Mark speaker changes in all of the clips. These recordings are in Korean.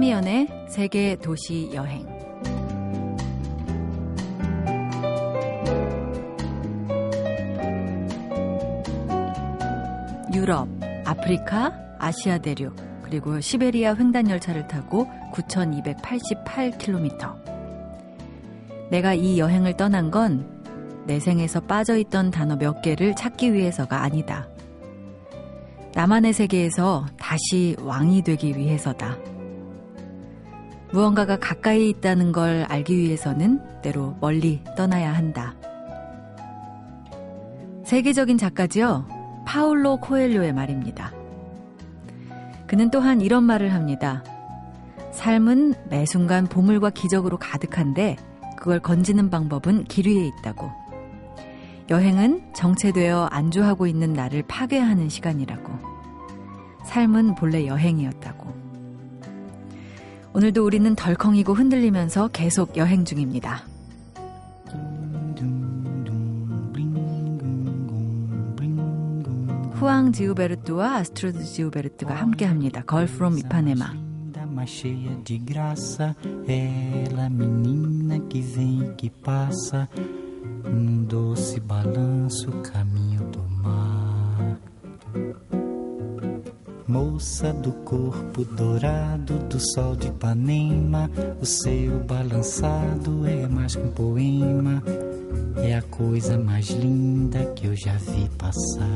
Speaker 1: 차미연의 세계 도시 여행. 유럽, 아프리카, 아시아 대륙, 그리고 시베리아 횡단 열차를 타고 9,288km. 내가 이 여행을 떠난 건 내 생에서 빠져있던 단어 몇 개를 찾기 위해서가 아니다. 나만의 세계에서 다시 왕이 되기 위해서다. 무언가가 가까이 있다는 걸 알기 위해서는 때로 멀리 떠나야 한다. 세계적인 작가지요. 파울로 코엘료의 말입니다. 그는 또한 이런 말을 합니다. 삶은 매 순간 보물과 기적으로 가득한데 그걸 건지는 방법은 길 위에 있다고. 여행은 정체되어 안주하고 있는 나를 파괴하는 시간이라고. 삶은 본래 여행이었다고. 오늘도 우리는 덜컹이고 흔들리면서 계속 여행 중입니다. 후앙 지우베르트와 아스트로드 지우베르트가 함께합니다. Girl from Ipanema.
Speaker 2: mais cheia de graça. Ela, menina que vem e que passa, num doce balanço, caminho Moça do corpo dourado do sol de Ipanema, o seu balançado é mais que um poema, é a coisa mais linda que eu já vi passar.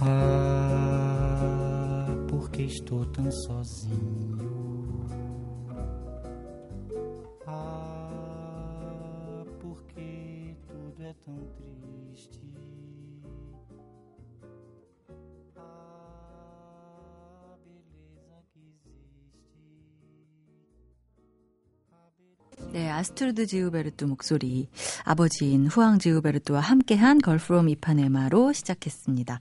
Speaker 2: Ah, porque estou tão sozinho?
Speaker 1: 아스트루드 지우베르트 목소리. 아버지인 후앙 지우베르트와 함께한 Girl From Ipanema로 시작했습니다.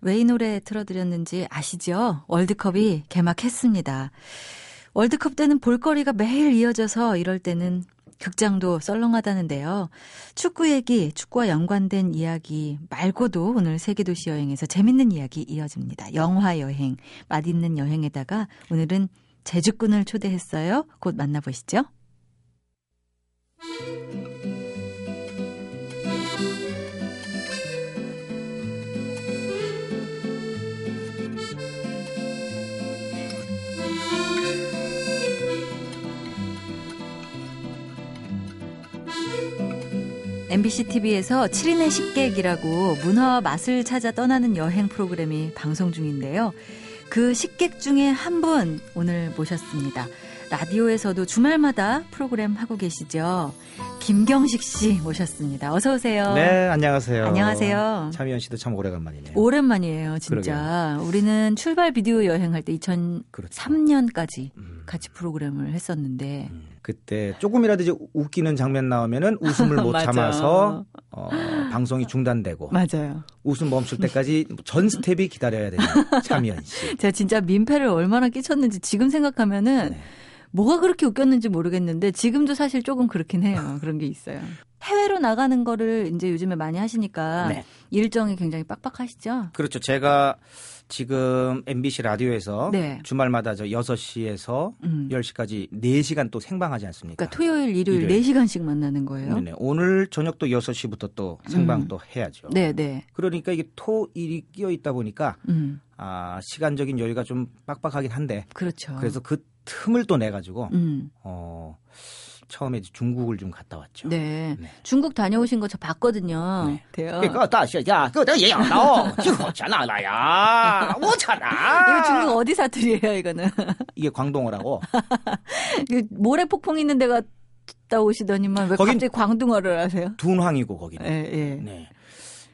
Speaker 1: 왜 이 노래 틀어드렸는지 아시죠? 월드컵이 개막했습니다. 월드컵 때는 볼거리가 매일 이어져서 이럴 때는 극장도 썰렁하다는데요. 축구 얘기, 축구와 연관된 이야기 말고도 오늘 세계도시 여행에서 재밌는 이야기 이어집니다. 영화 여행, 맛있는 여행에다가 오늘은 제주꾼을 초대했어요. 곧 만나보시죠. MBC TV에서 7인의 식객이라고 문화와 맛을 찾아 떠나는 여행 프로그램이 방송 중인데요. 그 식객 중에 한 분 오늘 모셨습니다. 라디오에서도 주말마다 프로그램 하고 계시죠. 김경식 씨 모셨습니다. 어서 오세요.
Speaker 3: 네, 안녕하세요.
Speaker 1: 안녕하세요.
Speaker 3: 차미연 씨도 참 오래간만이네요.
Speaker 1: 오랜만이에요, 진짜. 우리는 출발 비디오 여행할 때
Speaker 3: 그렇죠.
Speaker 1: 2003년까지
Speaker 3: 음,
Speaker 1: 같이 프로그램을 했었는데
Speaker 3: 음. 그때 조금이라도 이제 웃기는 장면 나오면은 웃음을 못. 참아서 어, 방송이 중단되고
Speaker 1: 맞아요.
Speaker 3: 웃음 멈출 때까지 전 스텝이 기다려야 되는 차미연 씨.
Speaker 1: 제가 진짜 민폐를 얼마나 끼쳤는지 지금 생각하면은
Speaker 3: 네.
Speaker 1: 뭐가 그렇게 웃겼는지 모르겠는데 지금도 사실 조금 그렇긴 해요. 그런 게 있어요. 해외로 나가는 거를 이제 요즘에 많이 하시니까
Speaker 3: 네.
Speaker 1: 일정이 굉장히 빡빡하시죠?
Speaker 3: 그렇죠. 제가 지금 MBC 라디오에서
Speaker 1: 네.
Speaker 3: 주말마다 저 6시에서
Speaker 1: 음.
Speaker 3: 10시까지 4시간 또 생방하지 않습니까?
Speaker 1: 그러니까 토요일, 일요일,
Speaker 3: 일요일.
Speaker 1: 4시간씩 만나는 거예요.
Speaker 3: 네네. 오늘 저녁 또 6시부터 또 생방
Speaker 1: 음.
Speaker 3: 또 해야죠.
Speaker 1: 네, 네.
Speaker 3: 그러니까 이게 토 일이 끼어 있다 보니까
Speaker 1: 음.
Speaker 3: 아, 시간적인 여유가 좀 빡빡하긴 한데
Speaker 1: 그렇죠.
Speaker 3: 그래서 그 틈을 또 내가지고
Speaker 1: 음.
Speaker 3: 어. 처음에 중국을 좀 갔다 왔죠.
Speaker 1: 네.
Speaker 3: 네.
Speaker 1: 중국 다녀오신 거 저 봤거든요.
Speaker 3: 네.
Speaker 1: 그거
Speaker 3: 다시 야, 그거 내가 얘기안 나오. 이거 잖아 나야. 오잖아.
Speaker 1: 이거 중국 어디 사투리예요, 이거는?
Speaker 3: 이게 광동어라고.
Speaker 1: 그 모래 폭풍 있는 데가 갔다 오시더니만 왜 갑자기 광둥어를 하세요?
Speaker 3: 둔황이고 거기는.
Speaker 1: 예, 예.
Speaker 3: 네.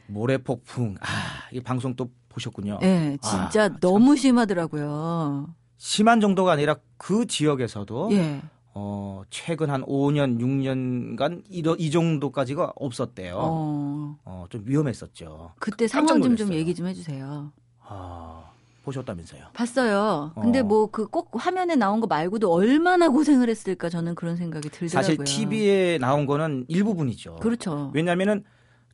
Speaker 3: 모래 폭풍. 아, 이 방송 또 보셨군요.
Speaker 1: 예, 진짜
Speaker 3: 아,
Speaker 1: 너무 참. 심하더라고요.
Speaker 3: 심한 정도가 아니라 그 지역에서도
Speaker 1: 예.
Speaker 3: 어, 최근 한 5년, 6년간 이, 이 정도까지가 없었대요. 어.
Speaker 1: 어.
Speaker 3: 좀 위험했었죠.
Speaker 1: 그때 상황 좀 좀. 얘기 좀 해주세요.
Speaker 3: 아, 보셨다면서요.
Speaker 1: 봤어요. 근데
Speaker 3: 어.
Speaker 1: 뭐그 꼭 화면에 나온 거 말고도 얼마나 고생을 했을까 저는 그런 생각이 들더라고요.
Speaker 3: 사실 TV에 나온 거는 일부분이죠.
Speaker 1: 그렇죠.
Speaker 3: 왜냐하면은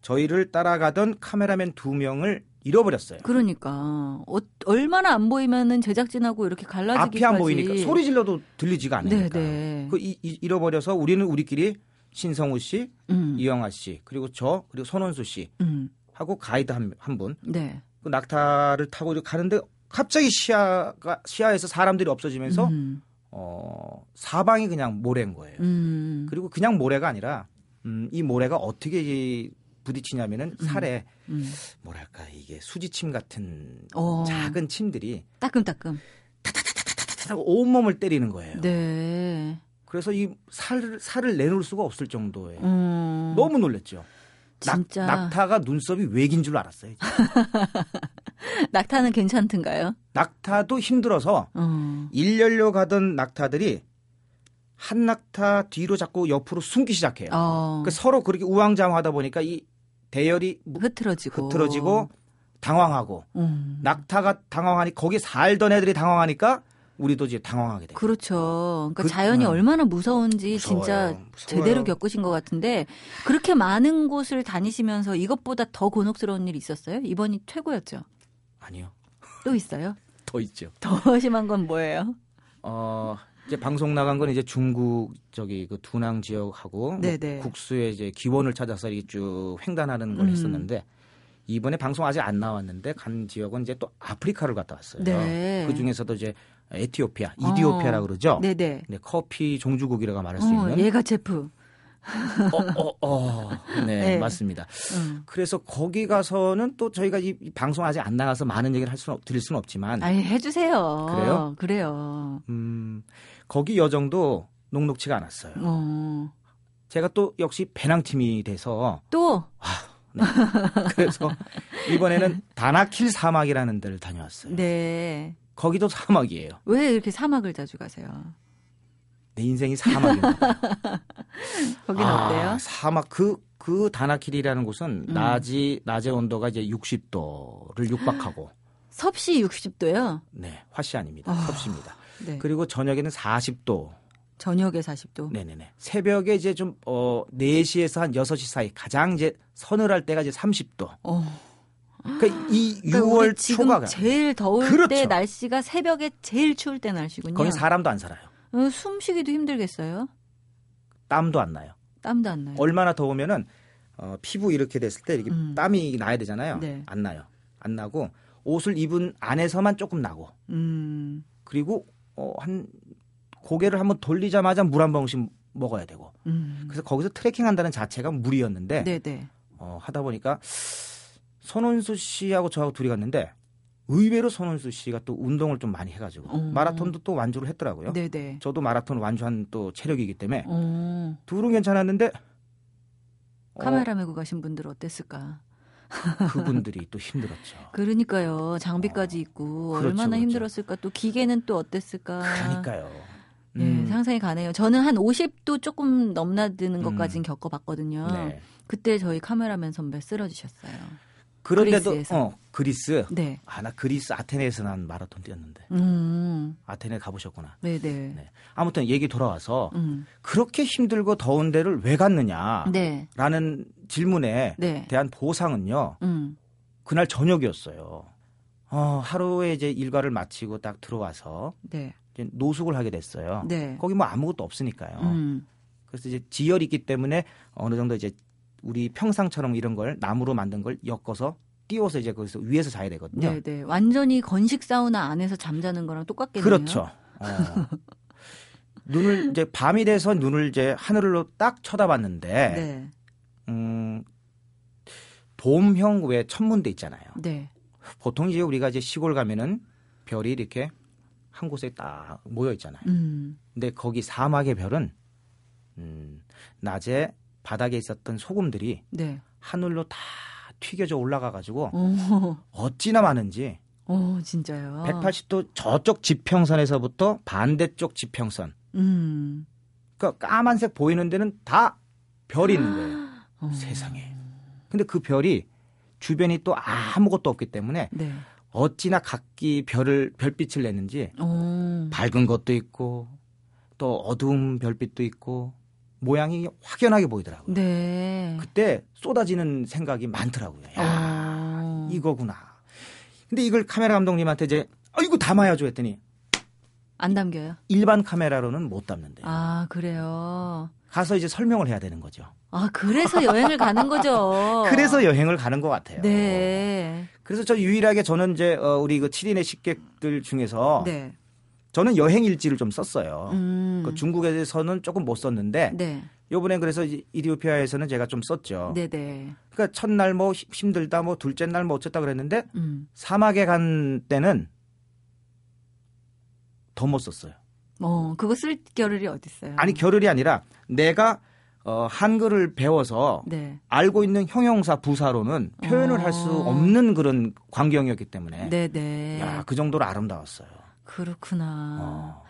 Speaker 3: 저희를 따라가던 카메라맨 두 명을 잃어버렸어요.
Speaker 1: 그러니까 어, 얼마나 안 보이면은 제작진하고 이렇게 갈라지기까지
Speaker 3: 앞이 안 보이니까 소리 질러도 들리지가 않으니까.
Speaker 1: 네네.
Speaker 3: 그 이- 이- 잃어버려서 우리는 우리끼리 신성우 씨,
Speaker 1: 음,
Speaker 3: 이영아 씨, 그리고 저, 그리고 손원수 씨
Speaker 1: 음,
Speaker 3: 하고 가이드 한, 한 분.
Speaker 1: 네.
Speaker 3: 그 낙타를 타고 이렇게 가는데 갑자기 시야가 시야에서 사람들이 없어지면서
Speaker 1: 음,
Speaker 3: 어, 사방이 그냥 모래인 거예요.
Speaker 1: 음,
Speaker 3: 그리고 그냥 모래가 아니라 음, 이 모래가 어떻게 이 부딪히냐면은 살에
Speaker 1: 음.
Speaker 3: 뭐랄까 이게 수지침 같은
Speaker 1: 어,
Speaker 3: 작은 침들이
Speaker 1: 따끔따끔.
Speaker 3: 온몸을 때리는 거예요.
Speaker 1: 네.
Speaker 3: 그래서 이 살, 살을 내놓을 수가 없을 정도의
Speaker 1: 음,
Speaker 3: 너무 놀랬죠. 낙,
Speaker 1: 진짜
Speaker 3: 낙 타가 눈썹이 왜긴 줄 알았어요.
Speaker 1: 낙타는 괜찮던가요?
Speaker 3: 낙타도 힘들어서
Speaker 1: 어.
Speaker 3: 일렬로 가던 낙타들이 한 낙타 뒤로 자꾸 옆으로 숨기 시작해요.
Speaker 1: 어.
Speaker 3: 그 서로 그렇게 우왕좌왕하다 보니까 이 대열이
Speaker 1: 흐트러지고
Speaker 3: 흐트러지고 당황하고
Speaker 1: 음.
Speaker 3: 낙타가 당황하니 거기 살던 애들이 당황하니까 우리도 이제 당황하게 돼요.
Speaker 1: 그렇죠. 그러니까
Speaker 3: 그-
Speaker 1: 자연이
Speaker 3: 음.
Speaker 1: 얼마나 무서운지
Speaker 3: 무서워요.
Speaker 1: 진짜
Speaker 3: 무서워요.
Speaker 1: 제대로 겪으신 것 같은데 그렇게 많은 곳을 다니시면서 이것보다 더 곤혹스러운 일이 있었어요? 이번이 최고였죠.
Speaker 3: 아니요.
Speaker 1: 또 있어요?
Speaker 3: 더 있죠.
Speaker 1: 더 심한 건 뭐예요?
Speaker 3: 어, 이제 방송 나간 건 이제 중국 저기 그 두낭 지역하고 뭐
Speaker 1: 네네.
Speaker 3: 국수의 이제 기원을 찾아서 이렇게 쭉 횡단하는 걸
Speaker 1: 음.
Speaker 3: 했었는데 이번에 방송 아직 안 나왔는데 간 지역은 이제 또 아프리카를 갔다 왔어요.
Speaker 1: 네.
Speaker 3: 그 중에서도 이제 에티오피아, 이디오피아라
Speaker 1: 어.
Speaker 3: 그러죠.
Speaker 1: 네네.
Speaker 3: 네, 커피 종주국이라고 말할 수
Speaker 1: 어,
Speaker 3: 있는.
Speaker 1: 얘가 제프.
Speaker 3: 어, 어, 어. 네,
Speaker 1: 네.
Speaker 3: 맞습니다.
Speaker 1: 음.
Speaker 3: 그래서 거기 가서는 또 저희가 이, 이 방송 아직 안 나가서 많은 얘기를 할 수는 없- 드릴 수는 없지만
Speaker 1: 아니 해주세요.
Speaker 3: 그래요?
Speaker 1: 그래요.
Speaker 3: 음, 거기 여정도 녹록치가 않았어요.
Speaker 1: 어.
Speaker 3: 제가 또 역시 배낭팀이 돼서
Speaker 1: 또
Speaker 3: 그래서 이번에는 다나킬 사막이라는 데를 다녀왔어요.
Speaker 1: 네.
Speaker 3: 거기도 사막이에요.
Speaker 1: 왜 이렇게 사막을 자주 가세요?
Speaker 3: 내 인생이 사막입니다.
Speaker 1: 거긴 어때요?
Speaker 3: 사막 그그 다나킬이라는 곳은
Speaker 1: 음.
Speaker 3: 낮이 낮의 온도가 이제 60도를 육박하고
Speaker 1: 섭씨 60도요.
Speaker 3: 네 화씨 아닙니다
Speaker 1: 아.
Speaker 3: 섭씨입니다.
Speaker 1: 네.
Speaker 3: 그리고 저녁에는 40도.
Speaker 1: 저녁에 40도.
Speaker 3: 네네네. 새벽에 이제 좀 어 4시에서 한 6시 사이 가장 이제 서늘할 때가 이제 30도.
Speaker 1: 어.
Speaker 3: 그러니까 이
Speaker 1: 그러니까 우리
Speaker 3: 6월
Speaker 1: 지금
Speaker 3: 초가
Speaker 1: 제일 더울
Speaker 3: 그렇죠.
Speaker 1: 때 날씨가 새벽에 제일 추울 때 날씨군요.
Speaker 3: 거기 사람도 안 살아요.
Speaker 1: 어, 숨쉬기도 힘들겠어요.
Speaker 3: 땀도 안 나요.
Speaker 1: 땀도 안 나요.
Speaker 3: 얼마나 더우면은 어, 피부 이렇게 됐을 때 이렇게
Speaker 1: 음.
Speaker 3: 땀이 나야 되잖아요.
Speaker 1: 네.
Speaker 3: 안 나요. 안 나고 옷을 입은 안에서만 조금 나고
Speaker 1: 음.
Speaker 3: 그리고 어, 한 고개를 한번 돌리자마자 물 한 방울씩 먹어야 되고
Speaker 1: 음.
Speaker 3: 그래서 거기서 트레킹 한다는 자체가 무리였는데
Speaker 1: 네, 네.
Speaker 3: 어, 하다 보니까 손원수 씨하고 저하고 둘이 갔는데 의외로 손원수 씨가 또 운동을 좀 많이 해가지고
Speaker 1: 어.
Speaker 3: 마라톤도 또 완주를 했더라고요.
Speaker 1: 네, 네.
Speaker 3: 저도 마라톤 완주한 또 체력이기 때문에
Speaker 1: 어.
Speaker 3: 둘은 괜찮았는데 어,
Speaker 1: 카메라 메고 가신 분들 어땠을까?
Speaker 3: 그분들이 또 힘들었죠.
Speaker 1: 그러니까요. 장비까지 있고
Speaker 3: 그렇죠,
Speaker 1: 얼마나
Speaker 3: 그렇죠.
Speaker 1: 힘들었을까? 또 기계는 또 어땠을까?
Speaker 3: 그러니까요.
Speaker 1: 네,
Speaker 3: 음,
Speaker 1: 상상이 가네요. 저는 한 50도 조금 넘나드는
Speaker 3: 음.
Speaker 1: 것까지는 겪어봤거든요.
Speaker 3: 네.
Speaker 1: 그때 저희 카메라맨 선배 쓰러지셨어요.
Speaker 3: 그런데도
Speaker 1: 그리스에서.
Speaker 3: 어 그리스
Speaker 1: 네.
Speaker 3: 아나 그리스 아테네에서 난 마라톤 뛰었는데
Speaker 1: 음.
Speaker 3: 아테네 가보셨구나.
Speaker 1: 네, 네.
Speaker 3: 네. 아무튼 얘기 돌아와서
Speaker 1: 음.
Speaker 3: 그렇게 힘들고 더운 데를 왜 갔느냐라는
Speaker 1: 네.
Speaker 3: 질문에
Speaker 1: 네.
Speaker 3: 대한 보상은요.
Speaker 1: 음.
Speaker 3: 그날 저녁이었어요. 어, 하루에 이제 일과를 마치고 딱 들어와서
Speaker 1: 네.
Speaker 3: 이제 노숙을 하게 됐어요.
Speaker 1: 네.
Speaker 3: 거기 뭐 아무것도 없으니까요.
Speaker 1: 음.
Speaker 3: 그래서 이제 지열이 있기 때문에 어느 정도 이제 우리 평상처럼 이런 걸 나무로 만든 걸 엮어서 띄워서 이제 거기서 위에서 자야 되거든요.
Speaker 1: 네, 네. 완전히 건식 사우나 안에서 잠자는 거랑 똑같겠네요.
Speaker 3: 그렇죠. 어. 눈을 이제 밤이 돼서 눈을 이제 하늘로 딱 쳐다봤는데
Speaker 1: 네.
Speaker 3: 음, 돔형 왜 천문대 있잖아요.
Speaker 1: 네.
Speaker 3: 보통 이제 우리가 이제 시골 가면은 별이 이렇게 한 곳에 딱 모여 있잖아요.
Speaker 1: 음.
Speaker 3: 근데 거기 사막의 별은 음, 낮에 바닥에 있었던 소금들이
Speaker 1: 네.
Speaker 3: 하늘로 다 튀겨져 올라가 가지고
Speaker 1: 오.
Speaker 3: 어찌나 많은지
Speaker 1: 오, 진짜요.
Speaker 3: 180도 저쪽 지평선에서부터 반대쪽 지평선
Speaker 1: 음.
Speaker 3: 그러니까 까만색 보이는 데는 다 별이 있는 거예요.
Speaker 1: 어.
Speaker 3: 세상에. 근데 그 별이 주변이 또 아무것도 없기 때문에
Speaker 1: 네.
Speaker 3: 어찌나 각기 별을 별빛을 내는지
Speaker 1: 오.
Speaker 3: 밝은 것도 있고 또 어두운 별빛도 있고 모양이 확연하게 보이더라고요.
Speaker 1: 네.
Speaker 3: 그때 쏟아지는 생각이 많더라고요. 야,
Speaker 1: 어.
Speaker 3: 이거구나. 근데 이걸 카메라 감독님한테 이제 아 이거 담아야죠 했더니
Speaker 1: 안 담겨요.
Speaker 3: 일반 카메라로는 못 담는데.
Speaker 1: 아, 그래요.
Speaker 3: 가서 이제 설명을 해야 되는 거죠.
Speaker 1: 아, 그래서 여행을 가는 거죠.
Speaker 3: 그래서 여행을 가는 것 같아요.
Speaker 1: 네.
Speaker 3: 그래서 저 유일하게 저는 이제 어, 우리 그 7인의 식객들 중에서
Speaker 1: 네.
Speaker 3: 저는 여행 일지를 좀 썼어요.
Speaker 1: 음.
Speaker 3: 그 중국에서는 조금 못 썼는데
Speaker 1: 네.
Speaker 3: 요번에 그래서 이- 이디오피아에서는 제가 좀 썼죠.
Speaker 1: 네, 네.
Speaker 3: 그러니까 첫날 뭐 힘- 힘들다 뭐 둘째 날 뭐 어쨌다 그랬는데
Speaker 1: 음.
Speaker 3: 사막에 간 때는 더 못 썼어요.
Speaker 1: 어, 그거 쓸 겨를이 어디 있어요?
Speaker 3: 아니 겨를이 아니라 내가 어, 한글을 배워서
Speaker 1: 네.
Speaker 3: 알고 있는 형용사 부사로는 표현을 할수
Speaker 1: 어.
Speaker 3: 없는 그런 광경이었기 때문에
Speaker 1: 네, 네.
Speaker 3: 야, 그 정도로 아름다웠어요.
Speaker 1: 그렇구나.
Speaker 3: 어.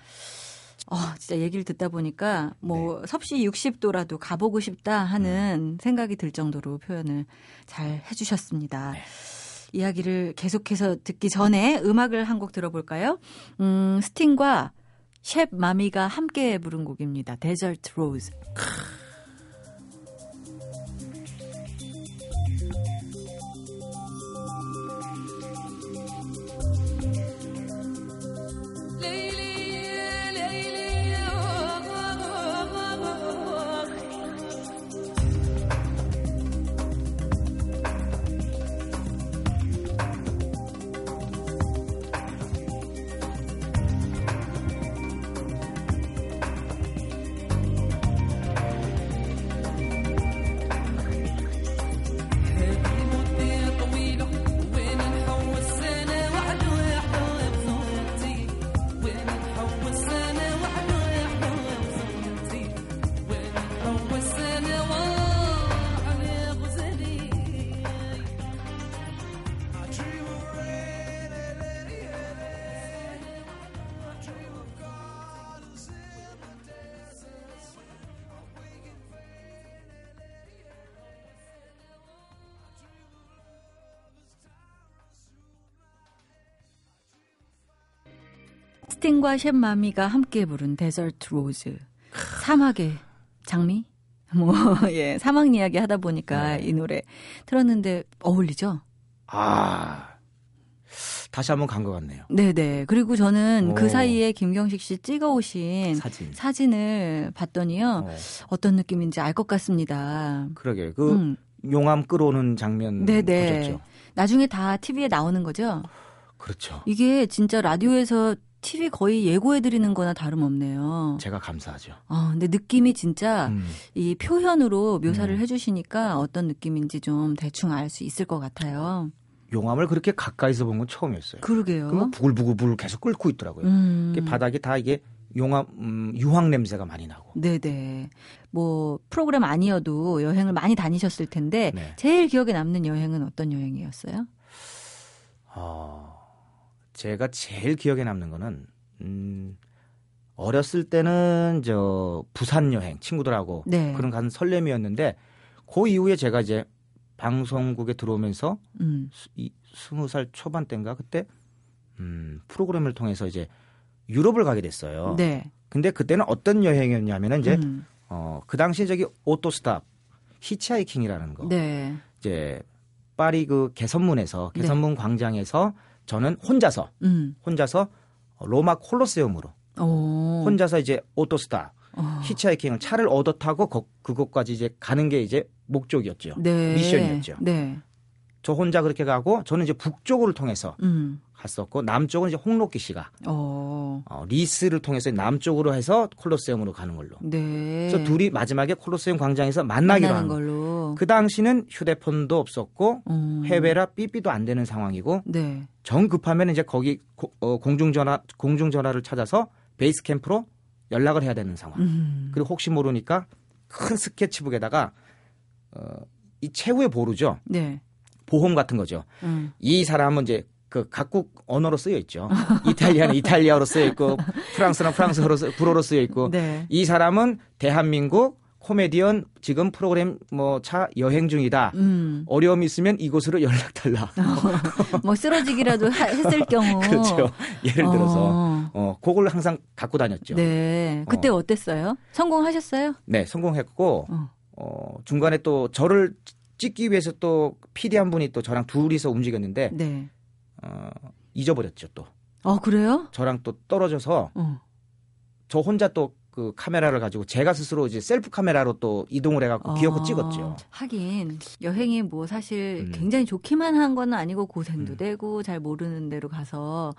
Speaker 1: 어, 진짜 얘기를 듣다 보니까 뭐 섭씨 60도라도 가보고 싶다 하는 생각이 들 정도로 표현을 잘 해주셨습니다.
Speaker 3: 네.
Speaker 1: 이야기를 계속해서 듣기 전에 음악을 한 곡 들어볼까요? 음, 스팅과 셰브 마미가 함께 부른 곡입니다. Desert Rose. 스팅과 셰브 마미가 함께 부른 Desert Rose. 사막의 장미? 뭐, 예, 사막 이야기 하다 보니까
Speaker 3: 네.
Speaker 1: 이 노래 틀었는데 어울리죠?
Speaker 3: 아 다시 한번 간 것 같네요.
Speaker 1: 네네. 그리고 저는
Speaker 3: 오.
Speaker 1: 그 사이에 김경식 씨 찍어 오신
Speaker 3: 사진.
Speaker 1: 사진을 봤더니요.
Speaker 3: 어,
Speaker 1: 어떤 느낌인지 알 것 같습니다.
Speaker 3: 그러게 그
Speaker 1: 음.
Speaker 3: 용암 끓어오르는 장면
Speaker 1: 네네.
Speaker 3: 보셨죠?
Speaker 1: 나중에 다 TV에 나오는 거죠?
Speaker 3: 그렇죠.
Speaker 1: 이게 진짜 라디오에서 TV 거의 예고해 드리는 거나 다름없네요.
Speaker 3: 제가 감사하죠.
Speaker 1: 어, 근데 느낌이 진짜
Speaker 3: 음.
Speaker 1: 이 표현으로 묘사를
Speaker 3: 음.
Speaker 1: 해 주시니까 어떤 느낌인지 좀 대충 알 수 있을 것 같아요.
Speaker 3: 용암을 그렇게 가까이서 본 건 처음이었어요.
Speaker 1: 그러게요.
Speaker 3: 그뭐 부글부글 계속 끓고 있더라고요.
Speaker 1: 음.
Speaker 3: 바닥이 다 이게 용암 음, 유황 냄새가 많이 나고.
Speaker 1: 네네. 뭐 프로그램 아니어도 여행을 많이 다니셨을 텐데
Speaker 3: 네.
Speaker 1: 제일 기억에 남는 여행은 어떤 여행이었어요?
Speaker 3: 어, 제가 제일 기억에 남는 거는 음, 어렸을 때는 저 부산 여행 친구들하고
Speaker 1: 네.
Speaker 3: 그런 간 설렘이었는데 그 이후에 제가 이제 방송국에 들어오면서
Speaker 1: 음.
Speaker 3: 수- 이 스무 살 초반 때인가 그때 음, 프로그램을 통해서 이제 유럽을 가게 됐어요.
Speaker 1: 네.
Speaker 3: 근데 그때는 어떤 여행이었냐면은 이제
Speaker 1: 음.
Speaker 3: 어, 그 당시 저기 auto-stop hitchhiking이라는 거.
Speaker 1: 네.
Speaker 3: 이제 파리 그 개선문에서
Speaker 1: 네.
Speaker 3: 개선문 광장에서 저는 혼자서
Speaker 1: 음.
Speaker 3: 혼자서 로마 콜로세움으로
Speaker 1: 오.
Speaker 3: 혼자서 이제 auto-stop
Speaker 1: 어.
Speaker 3: hitchhiking을 차를 얻어 타고 거- 그곳까지 이제 가는 게 이제 목적이었죠.
Speaker 1: 네.
Speaker 3: 미션이었죠.
Speaker 1: 네.
Speaker 3: 저 혼자 그렇게 가고 저는 이제 북쪽을 통해서
Speaker 1: 음.
Speaker 3: 갔었고 남쪽은 이제 홍록기 씨가
Speaker 1: 어.
Speaker 3: 어, 니스를 통해서 남쪽으로 해서 콜로세움으로 가는 걸로.
Speaker 1: 네.
Speaker 3: 그래서 둘이 마지막에 콜로세움 광장에서 만나기로 한.
Speaker 1: 걸로.
Speaker 3: 그 당시는 휴대폰도 없었고
Speaker 1: 음.
Speaker 3: 해외라 삐삐도 안 되는 상황이고
Speaker 1: 네.
Speaker 3: 정 급하면 이제 거기 고- 어, 공중전화 공중전화를 찾아서 베이스 캠프로 연락을 해야 되는 상황.
Speaker 1: 음.
Speaker 3: 그리고 혹시 모르니까 큰 스케치북에다가 어, 이 최후의 보루죠.
Speaker 1: 네.
Speaker 3: 보험 같은 거죠.
Speaker 1: 음.
Speaker 3: 이 사람은 이제 그 각국 언어로 쓰여 있죠. 이탈리아는 이탈리아어로 쓰여 있고 프랑스는 프랑스어로 쓰- 불어로 쓰여 있고
Speaker 1: 네.
Speaker 3: 이 사람은 대한민국 코미디언 지금 프로그램 뭐 차 여행 중이다.
Speaker 1: 음.
Speaker 3: 어려움이 있으면 이곳으로 연락 달라.
Speaker 1: 뭐 쓰러지기라도 하- 했을 경우.
Speaker 3: 그렇죠. 예를 들어서
Speaker 1: 어.
Speaker 3: 어 그걸 항상 갖고 다녔죠.
Speaker 1: 네. 그때 어. 땠어요 성공하셨어요?
Speaker 3: 네, 성공했고
Speaker 1: 어.
Speaker 3: 어, 중간에 또 저를 찍기 위해서 또 PD 한 분이 또 저랑 둘이서 움직였는데
Speaker 1: 네.
Speaker 3: 어, 잊어버렸죠 또.
Speaker 1: 어, 그래요?
Speaker 3: 저랑 또 떨어져서
Speaker 1: 어.
Speaker 3: 저 혼자 또 그 카메라를 가지고 제가 스스로 이제 셀프 카메라로 또 이동을 해갖고 기어코
Speaker 1: 어,
Speaker 3: 찍었죠.
Speaker 1: 하긴 여행이 뭐 사실
Speaker 3: 음.
Speaker 1: 굉장히 좋기만 한 건 아니고 고생도
Speaker 3: 음.
Speaker 1: 되고 잘 모르는 데로 가서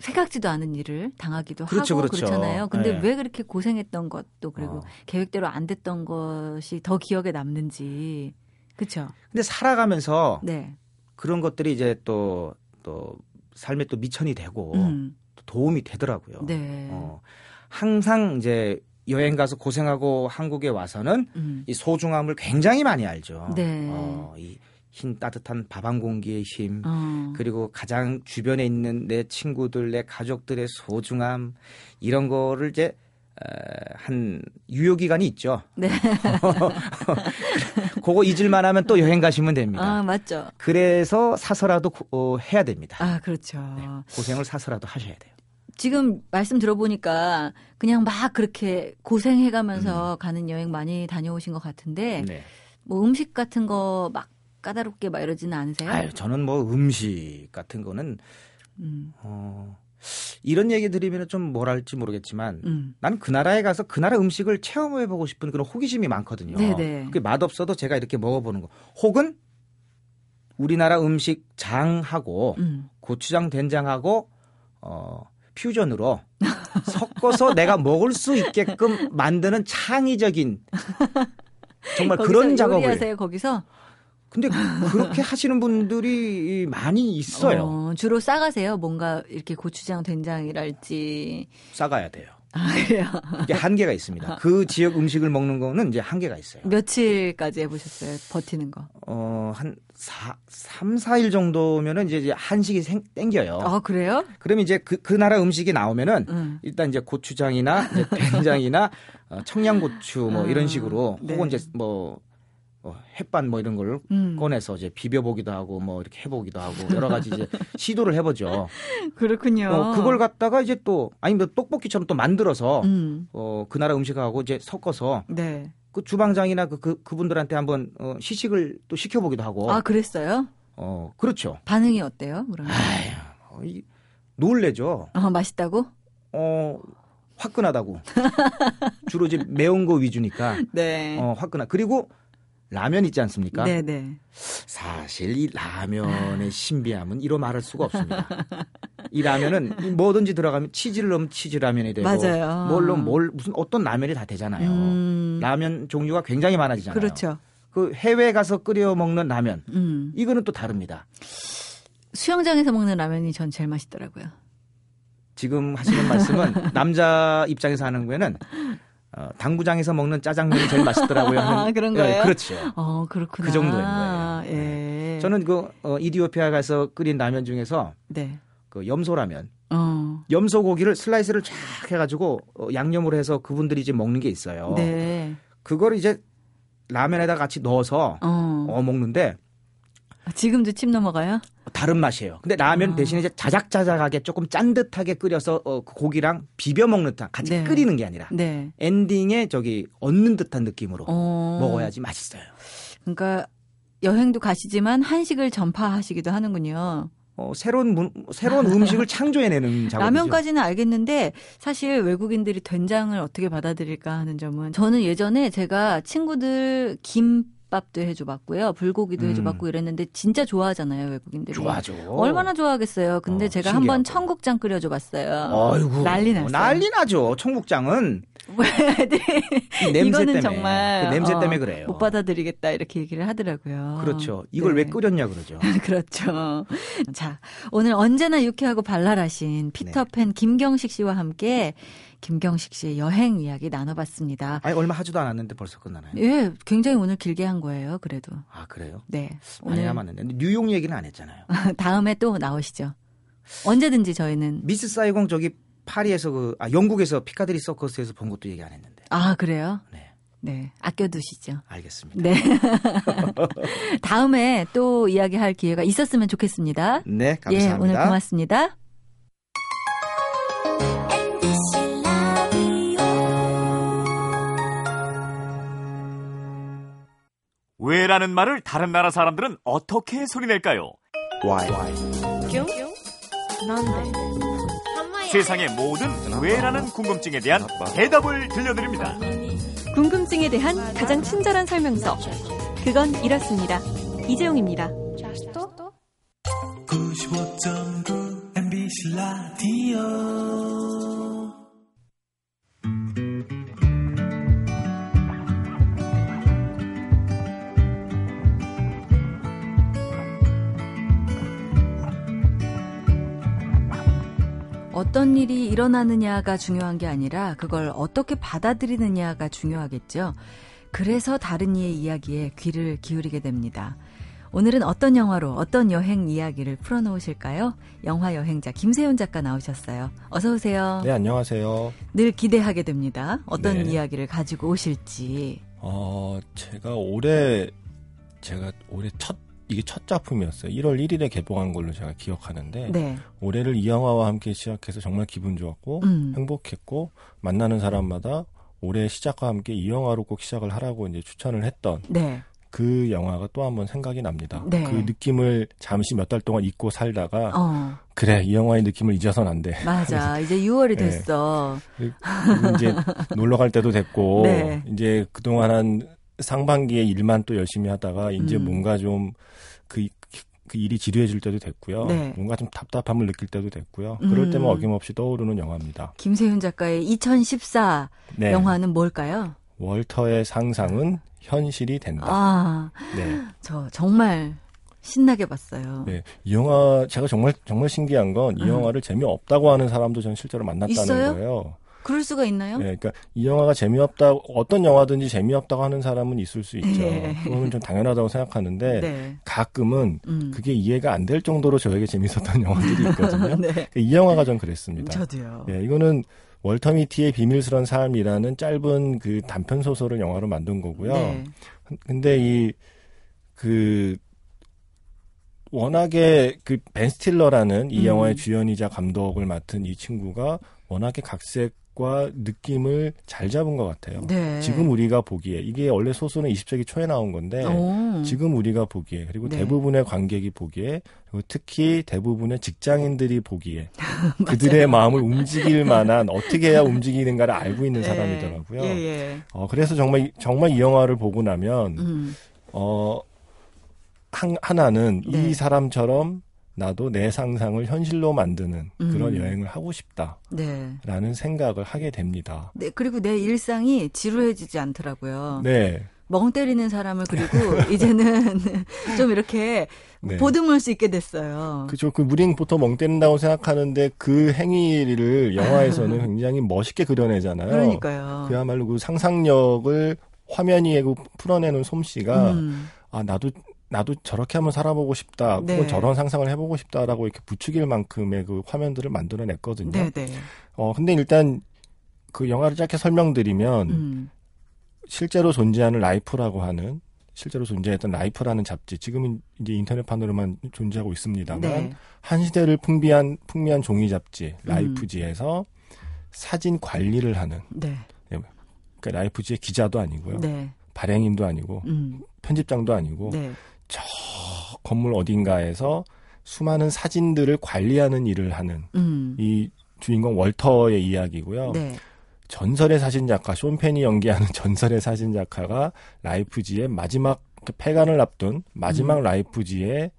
Speaker 1: 생각지도 않은 일을 당하기도
Speaker 3: 그렇죠,
Speaker 1: 하고
Speaker 3: 그렇죠.
Speaker 1: 그렇잖아요. 근데
Speaker 3: 네.
Speaker 1: 왜 그렇게 고생했던 것도 그리고
Speaker 3: 어.
Speaker 1: 계획대로 안 됐던 것이 더 기억에 남는지. 그렇죠?
Speaker 3: 근데 살아가면서
Speaker 1: 네.
Speaker 3: 그런 것들이 이제 또 또 삶에 또 미천이 되고
Speaker 1: 음.
Speaker 3: 또 도움이 되더라고요.
Speaker 1: 네.
Speaker 3: 어, 항상 이제 여행 가서 고생하고 한국에 와서는
Speaker 1: 음.
Speaker 3: 이 소중함을 굉장히 많이 알죠.
Speaker 1: 네.
Speaker 3: 어, 이 흰 따뜻한 밥 한 공기의 힘,
Speaker 1: 어.
Speaker 3: 그리고 가장 주변에 있는 내 친구들, 내 가족들의 소중함 이런 거를 이제 어, 한 유효 기간이 있죠.
Speaker 1: 네.
Speaker 3: 그거 잊을만 하면 또 여행 가시면 됩니다.
Speaker 1: 아, 맞죠.
Speaker 3: 그래서 사서라도 고- 어, 해야 됩니다.
Speaker 1: 아, 그렇죠.
Speaker 3: 고생을 사서라도 하셔야 돼요.
Speaker 1: 지금 말씀 들어보니까 그냥 막 그렇게 고생해 가면서 가는 여행 많이 다녀오신 것 같은데
Speaker 3: 음. 네.
Speaker 1: 뭐 음식 같은 거 막 까다롭게 막 이러지는 않으세요?
Speaker 3: 아유, 저는 뭐 음식 같은 거는
Speaker 1: 음,
Speaker 3: 어, 이런 얘기 드리면 좀 뭐랄지 모르겠지만
Speaker 1: 음.
Speaker 3: 난그 나라에 가서 그 나라 음식을 체험해 보고 싶은 그런 호기심이 많거든요.
Speaker 1: 네네.
Speaker 3: 그게 맛없어도 제가 이렇게 먹어보는 거. 혹은 우리나라 음식 장하고
Speaker 1: 음.
Speaker 3: 고추장 된장하고 어 퓨전으로 섞어서 내가 먹을 수 있게끔 만드는 창의적인 정말 그런 작업을
Speaker 1: 요리하세요 거기서
Speaker 3: 근데 그렇게 하시는 분들이 많이 있어요.
Speaker 1: 어, 주로 싸가세요 뭔가 이렇게 고추장 된장이랄지
Speaker 3: 싸가야 돼요.
Speaker 1: 아 그래요
Speaker 3: 이게 한계가 있습니다. 그 지역 음식을 먹는 거는 이제 한계가 있어요.
Speaker 1: 며칠까지 해보셨어요 버티는 거?
Speaker 3: 어, 한 4, 3, 4일 정도면은 이제 한식이 생, 땡겨요.
Speaker 1: 아 그래요?
Speaker 3: 그러면 이제 그, 그 나라 음식이 나오면은
Speaker 1: 음.
Speaker 3: 일단 이제 고추장이나 이제 된장이나 어, 청양고추 뭐
Speaker 1: 아,
Speaker 3: 이런 식으로
Speaker 1: 네.
Speaker 3: 혹은 이제 뭐 어, 햇반 뭐 이런 걸
Speaker 1: 음.
Speaker 3: 꺼내서 이제 비벼보기도 하고 뭐 이렇게 해보기도 하고 여러 가지 이제 시도를 해보죠.
Speaker 1: 그렇군요.
Speaker 3: 어, 그걸 갖다가 이제 또 아니 뭐 떡볶이처럼 또 만들어서
Speaker 1: 음.
Speaker 3: 어, 그 나라 음식하고 이제 섞어서
Speaker 1: 네.
Speaker 3: 그 주방장이나 그, 그 그분들한테 한번 어, 시식을 또 시켜보기도 하고.
Speaker 1: 아 그랬어요?
Speaker 3: 어 그렇죠.
Speaker 1: 반응이 어때요? 그러면?
Speaker 3: 아휴, 어, 이, 놀래죠.
Speaker 1: 어, 맛있다고?
Speaker 3: 어 화끈하다고. 주로 이제 매운 거 위주니까
Speaker 1: 네.
Speaker 3: 어 화끈하. 그리고 라면 있지 않습니까?
Speaker 1: 네네.
Speaker 3: 사실 이 라면의 신비함은 이로 말할 수가 없습니다. 이 라면은 이 뭐든지 들어가면 치즈를 넣으면 치즈 라면이 되고
Speaker 1: 맞아요.
Speaker 3: 뭘 넣으면 뭘 무슨 어떤 라면이 다 되잖아요.
Speaker 1: 음,
Speaker 3: 라면 종류가 굉장히 많아지잖아요.
Speaker 1: 그렇죠.
Speaker 3: 그 해외 가서 끓여 먹는 라면
Speaker 1: 음.
Speaker 3: 이거는 또 다릅니다.
Speaker 1: 수영장에서 먹는 라면이 전 제일 맛있더라고요.
Speaker 3: 지금 하시는 말씀은 남자 입장에서 하는 거에는 어, 당구장에서 먹는 짜장면이 제일 맛있더라고요.
Speaker 1: 아, 그런
Speaker 3: 예,
Speaker 1: 거예요?
Speaker 3: 그렇죠.
Speaker 1: 어, 그렇구나.
Speaker 3: 그 정도인 거예요.
Speaker 1: 예.
Speaker 3: 저는 그 어, 이디오피아 가서 끓인 라면 중에서
Speaker 1: 네.
Speaker 3: 그 염소라면,
Speaker 1: 어.
Speaker 3: 염소 고기를 슬라이스를 쫙 해가지고 어, 양념을 해서 그분들이 이제 먹는 게 있어요.
Speaker 1: 네.
Speaker 3: 그걸 이제 라면에다 같이 넣어서
Speaker 1: 어.
Speaker 3: 어, 먹는데
Speaker 1: 지금도 침 넘어가요?
Speaker 3: 다른 맛이에요. 근데 라면
Speaker 1: 어.
Speaker 3: 대신에 이제 자작자작하게 조금 짠듯하게 끓여서 어, 그 고기랑 비벼 먹는 듯한 같이
Speaker 1: 네.
Speaker 3: 끓이는 게 아니라
Speaker 1: 네.
Speaker 3: 엔딩에 저기 얻는 듯한 느낌으로
Speaker 1: 어.
Speaker 3: 먹어야지 맛있어요.
Speaker 1: 그러니까 여행도 가시지만 한식을 전파하시기도 하는군요.
Speaker 3: 어, 새로운 문- 새로운 음식을 창조해내는 작업이죠.
Speaker 1: 라면까지는 알겠는데 사실 외국인들이 된장을 어떻게 받아들일까 하는 점은 저는 예전에 제가 친구들 김 밥도 해줘봤고요, 불고기도
Speaker 3: 음.
Speaker 1: 해줘봤고 이랬는데 진짜 좋아하잖아요 외국인들이.
Speaker 3: 좋아하죠.
Speaker 1: 얼마나 좋아하겠어요. 근데
Speaker 3: 어,
Speaker 1: 제가. 한번 청국장 끓여줘봤어요.
Speaker 3: 아이고
Speaker 1: 난리 났어요.
Speaker 3: 난리 나죠. 청국장은
Speaker 1: 이
Speaker 3: 냄새
Speaker 1: 이거는
Speaker 3: 때문에
Speaker 1: 정말
Speaker 3: 그 냄새
Speaker 1: 어,
Speaker 3: 때문에 그래요.
Speaker 1: 못 받아들이겠다 이렇게 얘기를 하더라고요.
Speaker 3: 그렇죠. 이걸
Speaker 1: 네.
Speaker 3: 왜 끓였냐 그러죠.
Speaker 1: 그렇죠. 자, 오늘 언제나 유쾌하고 발랄하신 피터팬 김경식 씨와 함께 김경식 씨의 여행 이야기 나눠봤습니다.
Speaker 3: 아니 얼마 하지도 않았는데 벌써 끝나나요?
Speaker 1: 예, 굉장히 오늘 길게 한 거예요, 그래도.
Speaker 3: 아 그래요?
Speaker 1: 네.
Speaker 3: 많이
Speaker 1: 오늘
Speaker 3: 남았는데 뉴욕 얘기는 안 했잖아요.
Speaker 1: 다음에 또 나오시죠. 언제든지 저희는.
Speaker 3: 미스 사이공 저기 파리에서 그 아, 영국에서 피카디리 서커스에서 본 것도 얘기 안 했는데.
Speaker 1: 아, 그래요?
Speaker 3: 네,
Speaker 1: 네. 아껴두시죠.
Speaker 3: 알겠습니다.
Speaker 1: 네. 다음에 또 이야기할 기회가 있었으면 좋겠습니다.
Speaker 3: 네,
Speaker 1: 예,
Speaker 3: 감사합니다.
Speaker 1: 오늘 고맙습니다.
Speaker 4: 왜라는 말을 다른 나라 사람들은 어떻게 소리낼까요?
Speaker 3: Why?
Speaker 5: 뿅
Speaker 4: 세상의 모든 왜라는 궁금증에 대한 대답을 들려드립니다.
Speaker 6: 궁금증에 대한 가장 친절한 설명서. 그건 이렇습니다. 이재용입니다.
Speaker 2: 95.9 MBC 라디오
Speaker 1: 어떤 일이 일어나느냐가 중요한 게 아니라 그걸 어떻게 받아들이느냐가 중요하겠죠. 그래서 다른 이의 이야기에 귀를 기울이게 됩니다. 오늘은 어떤 영화로 어떤 여행 이야기를 풀어놓으실까요? 영화 여행자 김세훈 작가 나오셨어요. 어서 오세요.
Speaker 7: 네, 안녕하세요.
Speaker 1: 늘 기대하게 됩니다. 어떤
Speaker 7: 네.
Speaker 1: 이야기를 가지고 오실지.
Speaker 7: 어, 제가 올해, 제가 올해 첫, 이게 첫 작품이었어요. 1월 1일에 개봉한 걸로 제가 기억하는데,
Speaker 1: 네.
Speaker 7: 올해를 이 영화와 함께 시작해서 정말 기분 좋았고,
Speaker 1: 음.
Speaker 7: 행복했고, 만나는 사람마다 올해 시작과 함께 이 영화로 꼭 시작을 하라고 이제 추천을 했던
Speaker 1: 네.
Speaker 7: 그 영화가 또 한 번 생각이 납니다.
Speaker 1: 네.
Speaker 7: 그 느낌을 잠시 몇 달 동안 잊고 살다가,
Speaker 1: 어,
Speaker 7: 그래, 이 영화의 느낌을 잊어서는 안 돼.
Speaker 1: 맞아. 이제 6월이
Speaker 7: 네.
Speaker 1: 됐어.
Speaker 7: 이제 놀러 갈 때도 됐고
Speaker 1: 네.
Speaker 7: 이제 그동안 한 상반기에 일만 또 열심히 하다가 이제
Speaker 1: 음.
Speaker 7: 뭔가 좀 그 그 일이 지루해질 때도 됐고요.
Speaker 1: 네.
Speaker 7: 뭔가 좀 답답함을 느낄 때도 됐고요. 그럴
Speaker 1: 음.
Speaker 7: 때만 어김없이 떠오르는 영화입니다.
Speaker 1: 김세훈 작가의 2014
Speaker 7: 네.
Speaker 1: 영화는 뭘까요?
Speaker 7: 월터의 상상은 현실이 된다.
Speaker 1: 아,
Speaker 7: 네.
Speaker 1: 저 정말 신나게 봤어요.
Speaker 7: 네. 이 영화 제가 정말 정말 신기한 건이
Speaker 1: 음.
Speaker 7: 영화를 재미없다고 하는 사람도 저는 실제로 만났다는
Speaker 1: 있어요?
Speaker 7: 거예요.
Speaker 1: 그럴 수가 있나요?
Speaker 7: 네, 그러니까 이 영화가 재미없다 어떤 영화든지 재미없다고 하는 사람은 있을 수 있죠.
Speaker 1: 네.
Speaker 7: 그거는 좀 당연하다고 생각하는데
Speaker 1: 네.
Speaker 7: 가끔은
Speaker 1: 음.
Speaker 7: 그게 이해가 안 될 정도로 저에게 재밌었던 영화들이 있거든요.
Speaker 1: 네.
Speaker 7: 이 영화가 좀 그랬습니다.
Speaker 1: 저도요.
Speaker 7: 예, 이거는 월터 미티의 비밀스런 삶이라는 짧은 그 단편 소설을 영화로 만든 거고요.
Speaker 1: 네.
Speaker 7: 근데 이그 워낙에 그 벤 스틸러라는 이
Speaker 1: 음.
Speaker 7: 영화의 주연이자 감독을 맡은 이 친구가 워낙에 각색과 느낌을 잘 잡은 것 같아요.
Speaker 1: 네.
Speaker 7: 지금 우리가 보기에 이게 원래 소설은 20세기 초에 나온 건데
Speaker 1: 오.
Speaker 7: 지금 우리가 보기에 그리고
Speaker 1: 네.
Speaker 7: 대부분의 관객이 보기에 그리고 특히 대부분의 직장인들이 보기에 그들의 마음을 움직일 만한 어떻게 해야 움직이는가를 알고 있는
Speaker 1: 네.
Speaker 7: 사람이더라고요.
Speaker 1: 예, 예.
Speaker 7: 어, 그래서 정말 이- 정말 이 영화를 보고 나면
Speaker 1: 음.
Speaker 7: 어 한, 하나는
Speaker 1: 네.
Speaker 7: 이 사람처럼 나도 내 상상을 현실로 만드는 그런
Speaker 1: 음.
Speaker 7: 여행을 하고 싶다라는
Speaker 1: 네.
Speaker 7: 생각을 하게 됩니다.
Speaker 1: 네, 그리고 내 일상이 지루해지지 않더라고요.
Speaker 7: 네.
Speaker 1: 멍 때리는 사람을 그리고 이제는 좀 이렇게
Speaker 7: 네.
Speaker 1: 보듬을 수 있게 됐어요.
Speaker 7: 그죠. 그 우리는 보통 멍 때린다고 생각하는데 그 행위를 영화에서는 굉장히 멋있게 그려내잖아요.
Speaker 1: 그러니까요.
Speaker 7: 그야말로 그 상상력을 화면 위에 그 풀어내는 솜씨가
Speaker 1: 음.
Speaker 7: 아 나도 나도 저렇게 한번 살아보고 싶다. 혹은
Speaker 1: 네.
Speaker 7: 저런 상상을 해보고 싶다라고 이렇게 부추길 만큼의 그 화면들을 만들어냈거든요.
Speaker 1: 네, 네.
Speaker 7: 어 근데 일단 그 영화를 짧게 설명드리면
Speaker 1: 음.
Speaker 7: 실제로 존재하는 라이프라고 하는 실제로 존재했던 라이프라는 잡지 지금은 이제 인터넷판으로만 존재하고 있습니다만
Speaker 1: 네.
Speaker 7: 한 시대를 풍미한 풍미한 종이 잡지
Speaker 1: 음.
Speaker 7: 라이프지에서 사진 관리를 하는
Speaker 1: 네.
Speaker 7: 그러니까 라이프지의 기자도 아니고요
Speaker 1: 네.
Speaker 7: 발행인도 아니고
Speaker 1: 음.
Speaker 7: 편집장도 아니고
Speaker 1: 네.
Speaker 7: 저 건물 어딘가에서 수많은 사진들을 관리하는 일을 하는
Speaker 1: 음.
Speaker 7: 이 주인공 월터의 이야기고요.
Speaker 1: 네.
Speaker 7: 전설의 사진 작가 쇼 펜이 연기하는 전설의 사진 작가가 라이프지의 마지막 그 폐간을 앞둔 마지막
Speaker 1: 음.
Speaker 7: 라이프지의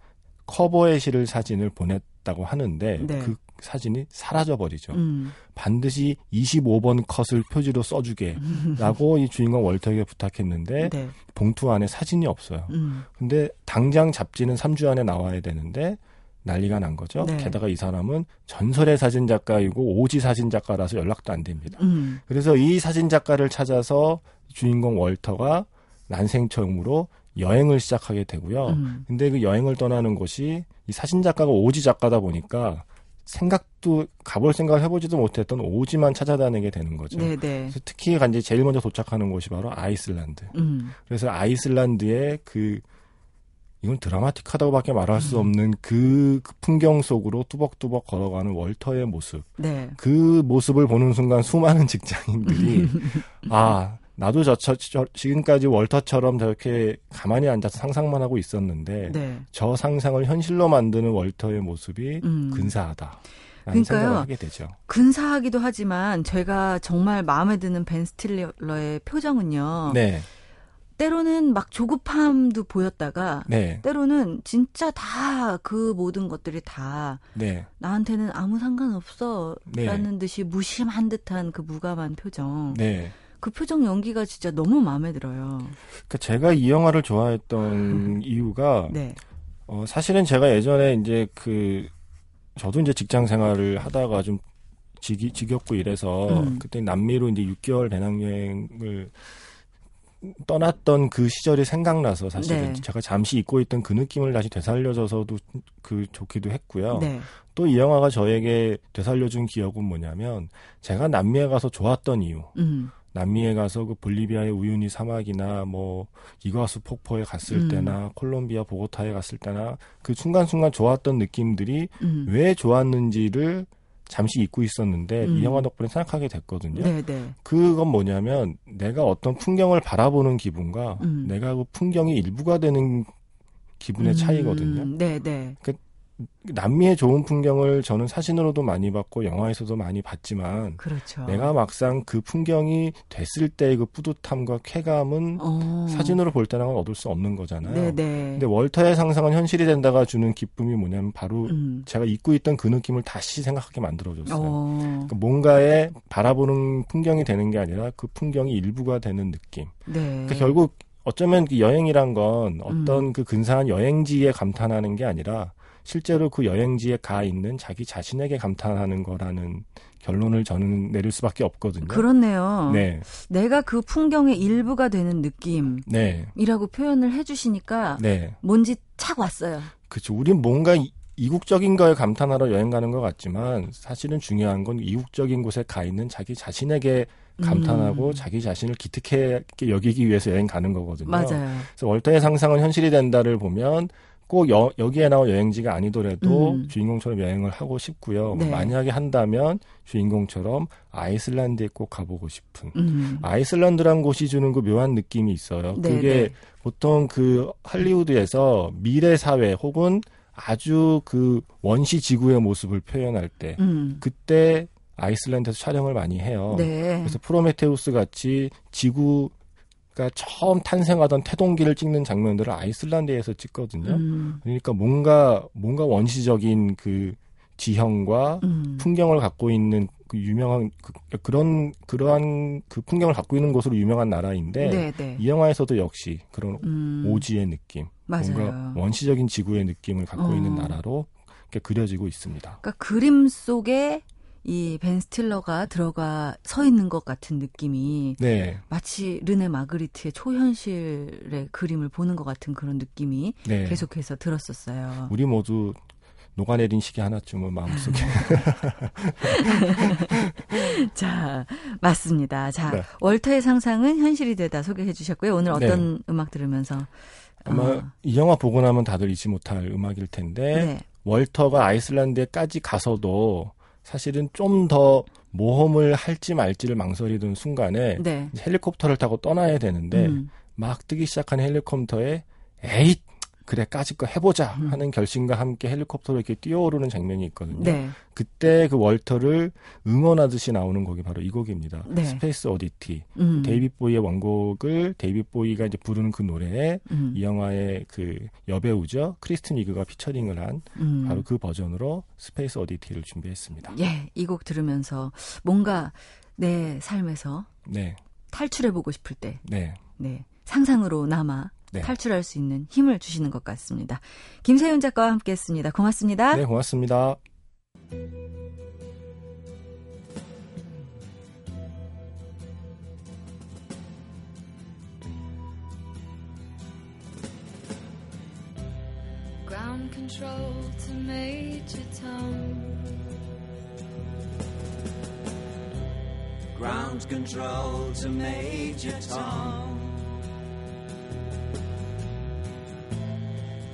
Speaker 7: 커버에 실을 사진을 보냈다고 하는데
Speaker 1: 네.
Speaker 7: 그 사진이 사라져 버리죠.
Speaker 1: 음.
Speaker 7: 반드시 25번 컷을 표지로 써주게 라고 이 주인공 월터에게 부탁했는데
Speaker 1: 네.
Speaker 7: 봉투 안에 사진이 없어요.
Speaker 1: 음.
Speaker 7: 근데 당장 잡지는 3주 안에 나와야 되는데 난리가 난 거죠.
Speaker 1: 네.
Speaker 7: 게다가 이 사람은 전설의 사진 작가이고 오지 사진 작가라서 연락도 안 됩니다.
Speaker 1: 음.
Speaker 7: 그래서 이 사진 작가를 찾아서 주인공 월터가 난생 처음으로 여행을 시작하게 되고요.
Speaker 1: 음.
Speaker 7: 근데 그 여행을 떠나는 곳이 이 사진 작가가 오지 작가다 보니까 생각도 가볼 생각을 해보지도 못했던 오지만 찾아다니게 되는 거죠.
Speaker 1: 네, 네.
Speaker 7: 특히 이제 제일 먼저 도착하는 곳이 바로 아이슬란드.
Speaker 1: 음.
Speaker 7: 그래서 아이슬란드의 그 이건 드라마틱하다고밖에 말할 수 없는 그, 그 풍경 속으로 뚜벅뚜벅 걸어가는 월터의 모습.
Speaker 1: 네.
Speaker 7: 그 모습을 보는 순간 수많은 직장인들이 아 나도 저, 저, 저- 지금까지 월터처럼 저렇게 가만히 앉아서 상상만 하고 있었는데
Speaker 1: 네.
Speaker 7: 저 상상을 현실로 만드는 월터의 모습이
Speaker 1: 음.
Speaker 7: 근사하다.
Speaker 1: 그러니까요. 근사하기도 하지만 제가 정말 마음에 드는 벤 스틸러의 표정은요.
Speaker 7: 네,
Speaker 1: 때로는 막 조급함도 보였다가
Speaker 7: 네,
Speaker 1: 때로는 진짜 다 그 모든 것들이 다
Speaker 7: 네,
Speaker 1: 나한테는 아무 상관없어
Speaker 7: 네.
Speaker 1: 라는 듯이 무심한 듯한 그 무감한 표정.
Speaker 7: 네.
Speaker 1: 그 표정 연기가 진짜 너무 마음에 들어요.
Speaker 7: 그러니까 제가 이 영화를 좋아했던 이유가
Speaker 1: 네.
Speaker 7: 어, 사실은 제가 예전에 이제 그 저도 이제 직장 생활을 하다가 좀 지기, 지겹고 이래서
Speaker 1: 음.
Speaker 7: 그때 남미로 이제 6개월 배낭여행을 떠났던 그 시절이 생각나서 사실은
Speaker 1: 네.
Speaker 7: 제가 잠시 잊고 있던 그 느낌을 다시 되살려줘서도 그 좋기도 했고요.
Speaker 1: 네.
Speaker 7: 또이 영화가 저에게 되살려준 기억은 뭐냐면 제가 남미에 가서 좋았던 이유.
Speaker 1: 음.
Speaker 7: 남미에 가서 그 볼리비아의 우유니 사막이나 뭐 이과수 폭포에 갔을
Speaker 1: 음.
Speaker 7: 때나 콜롬비아 보고타에 갔을 때나 그 순간순간 좋았던 느낌들이
Speaker 1: 음.
Speaker 7: 왜 좋았는지를 잠시 잊고 있었는데
Speaker 1: 음.
Speaker 7: 이 영화 덕분에 생각하게 됐거든요.
Speaker 1: 네, 네.
Speaker 7: 그건 뭐냐면 내가 어떤 풍경을 바라보는 기분과
Speaker 1: 음.
Speaker 7: 내가 그 풍경의 일부가 되는 기분의 차이거든요.
Speaker 1: 음, 네, 네.
Speaker 7: 남미의 좋은 풍경을 저는 사진으로도 많이 봤고 영화에서도 많이 봤지만
Speaker 1: 그렇죠.
Speaker 7: 내가 막상 그 풍경이 됐을 때의 그 뿌듯함과 쾌감은
Speaker 1: 어.
Speaker 7: 사진으로 볼 때랑은 얻을 수 없는 거잖아요.
Speaker 1: 네, 네.
Speaker 7: 근데 월터의 상상은 현실이 된다가 주는 기쁨이 뭐냐면 바로
Speaker 1: 음.
Speaker 7: 제가 잊고 있던 그 느낌을 다시 생각하게 만들어줬어요.
Speaker 1: 어.
Speaker 7: 그러니까 뭔가에 바라보는 풍경이 되는 게 아니라 그 풍경이 일부가 되는 느낌.
Speaker 1: 네.
Speaker 7: 그러니까 결국 어쩌면 그 여행이란 건 어떤
Speaker 1: 음.
Speaker 7: 그 근사한 여행지에 감탄하는 게 아니라 실제로 그 여행지에 가 있는 자기 자신에게 감탄하는 거라는 결론을 저는 내릴 수밖에 없거든요.
Speaker 1: 그렇네요.
Speaker 7: 네,
Speaker 1: 내가 그 풍경의 일부가 되는 느낌이라고
Speaker 7: 네,
Speaker 1: 표현을 해주시니까
Speaker 7: 네.
Speaker 1: 뭔지 착 왔어요.
Speaker 7: 그렇죠. 우린 뭔가 이- 이국적인 거에 감탄하러 여행 가는 것 같지만 사실은 중요한 건 이국적인 곳에 가 있는 자기 자신에게 감탄하고
Speaker 1: 음.
Speaker 7: 자기 자신을 기특하게 여기기 위해서 여행 가는 거거든요.
Speaker 1: 맞아요.
Speaker 7: 그래서 월터의 상상은 현실이 된다를 보면 꼭 여, 여기에 나온 여행지가 아니더라도
Speaker 1: 음.
Speaker 7: 주인공처럼 여행을 하고 싶고요.
Speaker 1: 네.
Speaker 7: 만약에 한다면 주인공처럼 아이슬란드에 꼭 가보고 싶은.
Speaker 1: 음.
Speaker 7: 아이슬란드란 곳이 주는 그 묘한 느낌이 있어요.
Speaker 1: 네,
Speaker 7: 그게
Speaker 1: 네.
Speaker 7: 보통 그 할리우드에서 미래 사회 혹은 아주 그 원시 지구의 모습을 표현할 때
Speaker 1: 음.
Speaker 7: 그때 아이슬란드에서 촬영을 많이 해요.
Speaker 1: 네.
Speaker 7: 그래서 프로메테우스 같이 지구 가 처음 탄생하던 태동기를 찍는 장면들을 아이슬란드에서 찍거든요.
Speaker 1: 음.
Speaker 7: 그러니까 뭔가 뭔가 원시적인 그 지형과
Speaker 1: 음.
Speaker 7: 풍경을 갖고 있는 그 유명한 그, 그런 그러한 그 풍경을 갖고 있는 곳으로 유명한 나라인데
Speaker 1: 네, 네.
Speaker 7: 이 영화에서도 역시 그런
Speaker 1: 음.
Speaker 7: 오지의 느낌,
Speaker 1: 맞아요.
Speaker 7: 뭔가 원시적인 지구의 느낌을 갖고
Speaker 1: 어.
Speaker 7: 있는 나라로 그려지고 있습니다.
Speaker 1: 그러니까 그림 속에 이 벤 스틸러가 들어가 서 있는 것 같은 느낌이
Speaker 7: 네,
Speaker 1: 마치 르네 마그리트의 초현실의 그림을 보는 것 같은 그런 느낌이
Speaker 7: 네.
Speaker 1: 계속해서 들었었어요.
Speaker 7: 우리 모두 녹아내린 시기 하나쯤은 마음속에
Speaker 1: 자, 맞습니다. 자,
Speaker 7: 네.
Speaker 1: 월터의 상상은 현실이 되다 소개해 주셨고요. 오늘
Speaker 7: 네.
Speaker 1: 어떤 음악 들으면서
Speaker 7: 아마
Speaker 1: 어,
Speaker 7: 이 영화 보고 나면 다들 잊지 못할 음악일 텐데
Speaker 1: 네.
Speaker 7: 월터가 아이슬란드에까지 가서도 사실은 좀 더 모험을 할지 말지를 망설이던 순간에
Speaker 1: 네.
Speaker 7: 헬리콥터를 타고 떠나야 되는데
Speaker 1: 음.
Speaker 7: 막 뜨기 시작한 헬리콥터에 에잇 그래 까짓 거 해보자
Speaker 1: 음.
Speaker 7: 하는 결심과 함께 헬리콥터로 이렇게 뛰어오르는 장면이 있거든요.
Speaker 1: 네.
Speaker 7: 그때 그 월터를 응원하듯이 나오는 곡이 바로 이 곡입니다.
Speaker 1: 네.
Speaker 7: Space Oddity.
Speaker 1: 음.
Speaker 7: 데이빗 보위의 원곡을 데이빗 보위가 이제 부르는 그 노래에
Speaker 1: 음.
Speaker 7: 이 영화의 그 여배우죠 크리스틴 위그가 피처링을 한
Speaker 1: 음.
Speaker 7: 바로 그 버전으로 Space Oddity를 준비했습니다.
Speaker 1: 예, 이 곡 들으면서 뭔가 내 삶에서
Speaker 7: 네,
Speaker 1: 탈출해 보고 싶을 때,
Speaker 7: 네,
Speaker 1: 네, 상상으로나마
Speaker 7: 네.
Speaker 1: 탈출할 수 있는 힘을 주시는 것 같습니다. 김세윤 작가와 함께했습니다. 고맙습니다.
Speaker 7: 네, 고맙습니다.
Speaker 5: Ground control to Major Tom.
Speaker 2: Ground control to Major Tom.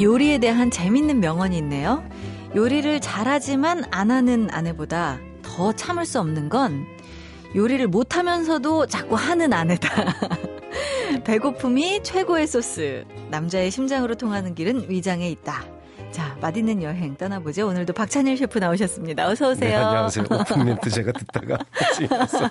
Speaker 1: 요리에 대한 재밌는 명언이 있네요. 요리를 잘하지만 안 하는 아내보다 더 참을 수 없는 건 요리를 못하면서도 자꾸 하는 아내다. 배고픔이 최고의 소스. 남자의 심장으로 통하는 길은 위장에 있다. 자, 맛있는 여행 떠나보죠. 오늘도 박찬일 셰프 나오셨습니다. 어서 오세요.
Speaker 8: 네, 안녕하세요. 오픈 멘트 제가 듣다가.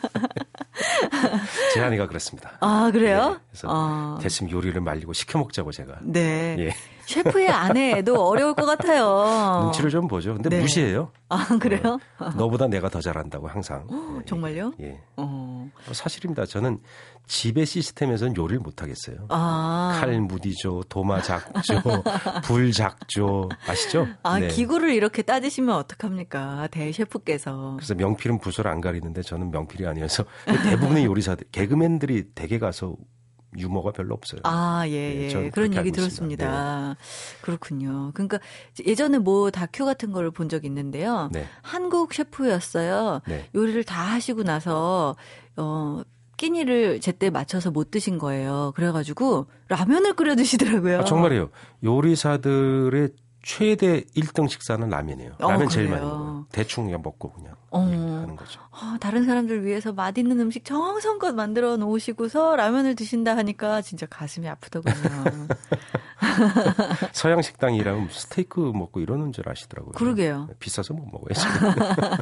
Speaker 8: 재한이가 그랬습니다.
Speaker 1: 아, 그래요?
Speaker 8: 네, 그래서
Speaker 1: 아.
Speaker 8: 대충 요리를 말리고 시켜 먹자고 제가.
Speaker 1: 네.
Speaker 8: 예.
Speaker 1: 셰프의 아내도 어려울 것 같아요.
Speaker 8: 눈치를 좀 보죠. 근데
Speaker 1: 네.
Speaker 8: 무시해요.
Speaker 1: 아, 그래요?
Speaker 8: 너보다 내가 더 잘한다고 항상. 예.
Speaker 1: 정말요?
Speaker 8: 예.
Speaker 1: 어.
Speaker 8: 어, 사실입니다. 저는 집의 시스템에서는 요리를 못 하겠어요.
Speaker 1: 아.
Speaker 8: 칼 무디죠, 도마 작죠, 불 작죠, 아시죠?
Speaker 1: 아,
Speaker 8: 네.
Speaker 1: 기구를 이렇게 따지시면 어떡합니까? 대셰프께서.
Speaker 8: 그래서 명필은 붓을 안 가리는데 저는 명필이 아니어서 대부분의 요리사들, 개그맨들이 댁에 가서 유머가 별로 없어요.
Speaker 1: 아, 예,
Speaker 8: 네,
Speaker 1: 예.
Speaker 8: 저는
Speaker 1: 그런 얘기. 들었습니다. 그렇군요. 그러니까 예전에 뭐 다큐 같은 거를 본적 있는데요.
Speaker 8: 네.
Speaker 1: 한국 셰프였어요.
Speaker 8: 네.
Speaker 1: 요리를 다 하시고 나서, 어, 끼니를 제때 맞춰서 못 드신 거예요. 그래가지고 라면을 끓여 드시더라고요.
Speaker 8: 아, 정말이에요. 요리사들의 최대 1등 식사는 라면이에요.
Speaker 1: 어,
Speaker 8: 라면 제일
Speaker 1: 그래요?
Speaker 8: 많이 먹어요. 대충 그냥 먹고 그냥
Speaker 1: 어.
Speaker 8: 예, 하는 거죠.
Speaker 1: 아, 다른 사람들 위해서 맛있는 음식 정성껏 만들어 놓으시고서 라면을 드신다 하니까 진짜 가슴이 아프더군요.
Speaker 8: 서양 식당 일하면 스테이크 먹고 이러는 줄 아시더라고요.
Speaker 1: 그러게요.
Speaker 8: 비싸서 못 먹어야죠.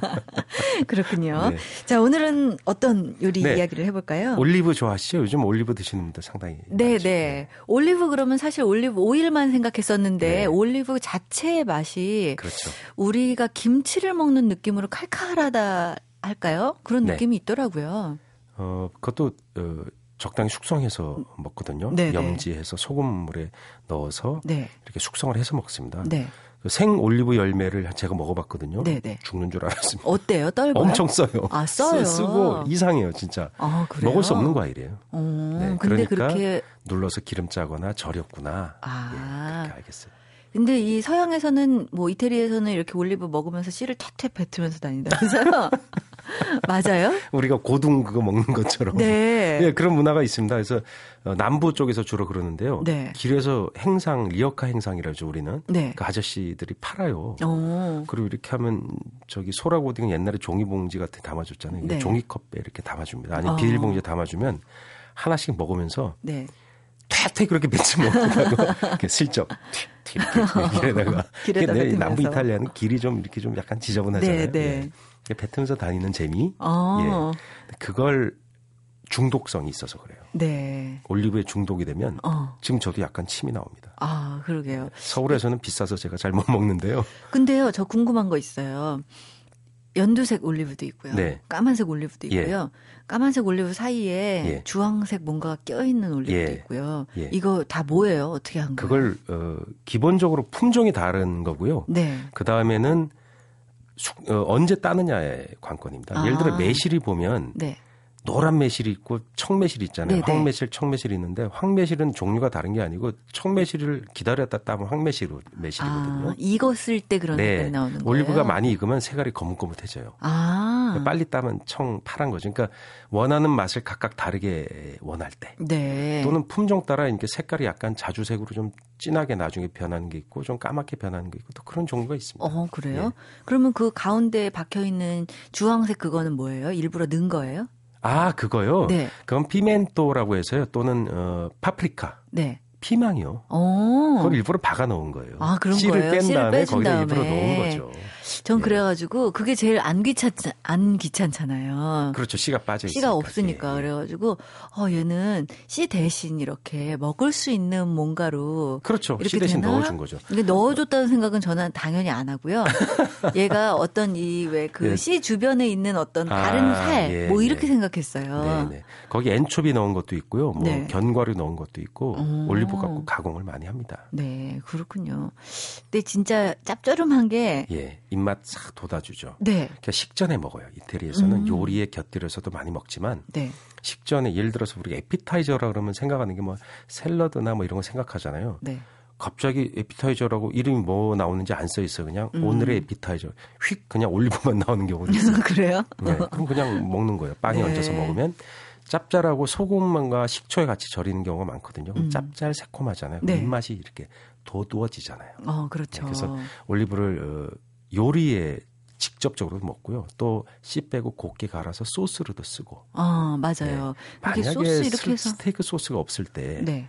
Speaker 1: 그렇군요.
Speaker 8: 네.
Speaker 1: 자, 오늘은 어떤 요리
Speaker 8: 네.
Speaker 1: 이야기를 해볼까요?
Speaker 8: 올리브 좋아하시죠? 요즘 올리브 드시는 분들 상당히.
Speaker 1: 네,
Speaker 8: 많죠.
Speaker 1: 네. 올리브 그러면 사실 올리브 오일만 생각했었는데
Speaker 8: 네.
Speaker 1: 올리브 자체의 맛이
Speaker 8: 그렇죠.
Speaker 1: 우리가 김치를 먹는 느낌으로 칼칼하다 할까요? 그런
Speaker 8: 네.
Speaker 1: 느낌이 있더라고요.
Speaker 8: 어, 그것도 어, 적당히 숙성해서 먹거든요.
Speaker 1: 네, 네.
Speaker 8: 염지해서 소금물에 넣어서
Speaker 1: 네.
Speaker 8: 이렇게 숙성을 해서 먹습니다.
Speaker 1: 네.
Speaker 8: 그생 올리브 열매를 제가 먹어봤거든요.
Speaker 1: 네, 네.
Speaker 8: 죽는 줄 알았습니다.
Speaker 1: 어때요? 떨고요?
Speaker 8: 엄청 써요.
Speaker 1: 아, 써요?
Speaker 8: 쓰- 쓰고 이상해요, 진짜.
Speaker 1: 아?
Speaker 8: 먹을 수 없는 과일이에요.
Speaker 1: 어,
Speaker 8: 네,
Speaker 1: 근데
Speaker 8: 그러니까
Speaker 1: 그렇게
Speaker 8: 눌러서 기름 짜거나 절였구나.
Speaker 1: 아.
Speaker 8: 예, 그렇게 알겠어요.
Speaker 1: 근데 이 서양에서는 뭐 이태리에서는 이렇게 올리브 먹으면서 씨를 탁탁 뱉으면서 다닌다면서요? 맞아요?
Speaker 8: 우리가 고등 그거 먹는 것처럼.
Speaker 1: 네.
Speaker 8: 예, 그런 문화가 있습니다. 그래서 어, 남부 쪽에서 주로 그러는데요.
Speaker 1: 네.
Speaker 8: 길에서 행상, 리어카 행상이라죠, 우리는.
Speaker 1: 네.
Speaker 8: 그 아저씨들이 팔아요.
Speaker 1: 어.
Speaker 8: 그리고 이렇게 하면 저기 소라고딩은 옛날에 종이봉지 같은 데 담아줬잖아요.
Speaker 1: 네.
Speaker 8: 종이컵에 이렇게 담아줍니다. 아니면
Speaker 1: 어.
Speaker 8: 비닐봉지에 담아주면 하나씩 먹으면서
Speaker 1: 네.
Speaker 8: 퇴퇴 그렇게 뱉지 못하고 슬쩍 튀, 튀 이렇게 이러다가
Speaker 1: 길에다
Speaker 8: 근데
Speaker 1: 뱉으면서.
Speaker 8: 남부 이탈리아는 길이 좀 이렇게 좀 약간 지저분하잖아요.
Speaker 1: 네, 네.
Speaker 8: 예. 뱉으면서 다니는 재미.
Speaker 1: 어.
Speaker 8: 예. 그걸 중독성이 있어서 그래요.
Speaker 1: 네.
Speaker 8: 올리브에 중독이 되면
Speaker 1: 어.
Speaker 8: 지금 저도 약간 침이 나옵니다.
Speaker 1: 아, 그러게요.
Speaker 8: 서울에서는 비싸서 제가 잘 못 먹는데요.
Speaker 1: 근데요, 저 궁금한 거 있어요. 연두색 올리브도 있고요.
Speaker 8: 네.
Speaker 1: 까만색 올리브도
Speaker 8: 예.
Speaker 1: 있고요. 까만색 올리브 사이에
Speaker 8: 예.
Speaker 1: 주황색 뭔가가 껴있는 올리브도
Speaker 8: 예.
Speaker 1: 있고요.
Speaker 8: 예.
Speaker 1: 이거 다 뭐예요? 어떻게 한 거예요?
Speaker 8: 그걸 어, 기본적으로 품종이 다른 거고요.
Speaker 1: 네.
Speaker 8: 그 다음에는 언제 따느냐의 관건입니다. 예를 들어
Speaker 1: 아.
Speaker 8: 매실이 보면
Speaker 1: 네.
Speaker 8: 노란 매실이 있고 청매실이 있잖아요.
Speaker 1: 네네.
Speaker 8: 황매실, 청매실이 있는데 황매실은 종류가 다른 게 아니고 청매실을 기다렸다 따면 황매실 매실이거든요.
Speaker 1: 아, 익었을 때 그런
Speaker 8: 네,
Speaker 1: 색깔이 나오는 거예요.
Speaker 8: 올리브가 많이 익으면 색깔이 거뭇거뭇해져요.
Speaker 1: 아.
Speaker 8: 빨리 따면 청 파란 거죠. 그러니까 원하는 맛을 각각 다르게 원할 때.
Speaker 1: 네.
Speaker 8: 또는 품종 따라 이렇게 색깔이 약간 자주색으로 좀 진하게 나중에 변하는 게 있고 좀 까맣게 변하는 게 있고 또 그런 종류가 있습니다.
Speaker 1: 어, 그래요?
Speaker 8: 예.
Speaker 1: 그러면 그 가운데 박혀 있는 주황색 그거는 뭐예요? 일부러 넣은 거예요?
Speaker 8: 아 그거요.
Speaker 1: 네.
Speaker 8: 그건 피멘토라고 해서요. 또는 어, 파프리카,
Speaker 1: 네.
Speaker 8: 피망이요.
Speaker 1: 어.
Speaker 8: 그걸 일부러 박아 넣은 거예요.
Speaker 1: 아, 그런
Speaker 8: 씨를
Speaker 1: 거예요?
Speaker 8: 뺀
Speaker 1: 씨를
Speaker 8: 다음에 거기다
Speaker 1: 다음에.
Speaker 8: 일부러 넣은 거죠.
Speaker 1: 전
Speaker 8: 예.
Speaker 1: 그래가지고 그게 제일 안 귀찮 안 귀찮잖아요.
Speaker 8: 그렇죠. 씨가 빠져 있으니까.
Speaker 1: 씨가 없으니까
Speaker 8: 예, 예.
Speaker 1: 그래가지고 어 얘는 씨 대신 이렇게 먹을 수 있는 뭔가로
Speaker 8: 그렇죠.
Speaker 1: 이렇게
Speaker 8: 씨 대신
Speaker 1: 되나?
Speaker 8: 넣어준 거죠.
Speaker 1: 근데 넣어줬다는 생각은 저는 당연히 안 하고요. 얘가 어떤 이 왜그
Speaker 8: 예.
Speaker 1: 씨 주변에 있는 어떤
Speaker 8: 아,
Speaker 1: 다른 살
Speaker 8: 예,
Speaker 1: 뭐 이렇게
Speaker 8: 예.
Speaker 1: 생각했어요.
Speaker 8: 네네. 거기 엔초비 넣은 것도 있고요. 뭐
Speaker 1: 네.
Speaker 8: 견과류 넣은 것도 있고
Speaker 1: 오.
Speaker 8: 올리브 갖고 가공을 많이 합니다.
Speaker 1: 네, 그렇군요. 근데 진짜 짭조름한 게
Speaker 8: 예, 입맛 싹 돋아주죠.
Speaker 1: 네,
Speaker 8: 그러니까 식전에 먹어요. 이태리에서는
Speaker 1: 음.
Speaker 8: 요리에 곁들여서도 많이 먹지만
Speaker 1: 네,
Speaker 8: 식전에 예를 들어서 우리가 에피타이저라 그러면 생각하는 게 뭐 샐러드나 뭐 이런 거 생각하잖아요.
Speaker 1: 네.
Speaker 8: 갑자기 에피타이저라고 이름이 뭐 나오는지 안 써 있어. 그냥
Speaker 1: 음.
Speaker 8: 오늘의 에피타이저. 휙 그냥 올리브만 나오는 경우도 있어요.
Speaker 1: 그래요?
Speaker 8: 네, 그럼 그냥 먹는 거예요. 빵에
Speaker 1: 네.
Speaker 8: 얹어서 먹으면 짭짤하고 소금만과 식초에 같이 절이는 경우가 많거든요.
Speaker 1: 음.
Speaker 8: 짭짤 새콤하잖아요.
Speaker 1: 네.
Speaker 8: 입맛이 이렇게 돋우어지잖아요.
Speaker 1: 어, 그렇죠.
Speaker 8: 네, 그래서 올리브를 어, 요리에 직접적으로 먹고요. 또 씨 빼고 곱게 갈아서 소스로도 쓰고.
Speaker 1: 어, 맞아요.
Speaker 8: 네. 만약에
Speaker 1: 소스 이렇게
Speaker 8: 스-
Speaker 1: 해서
Speaker 8: 스테이크 소스가 없을 때
Speaker 1: 네.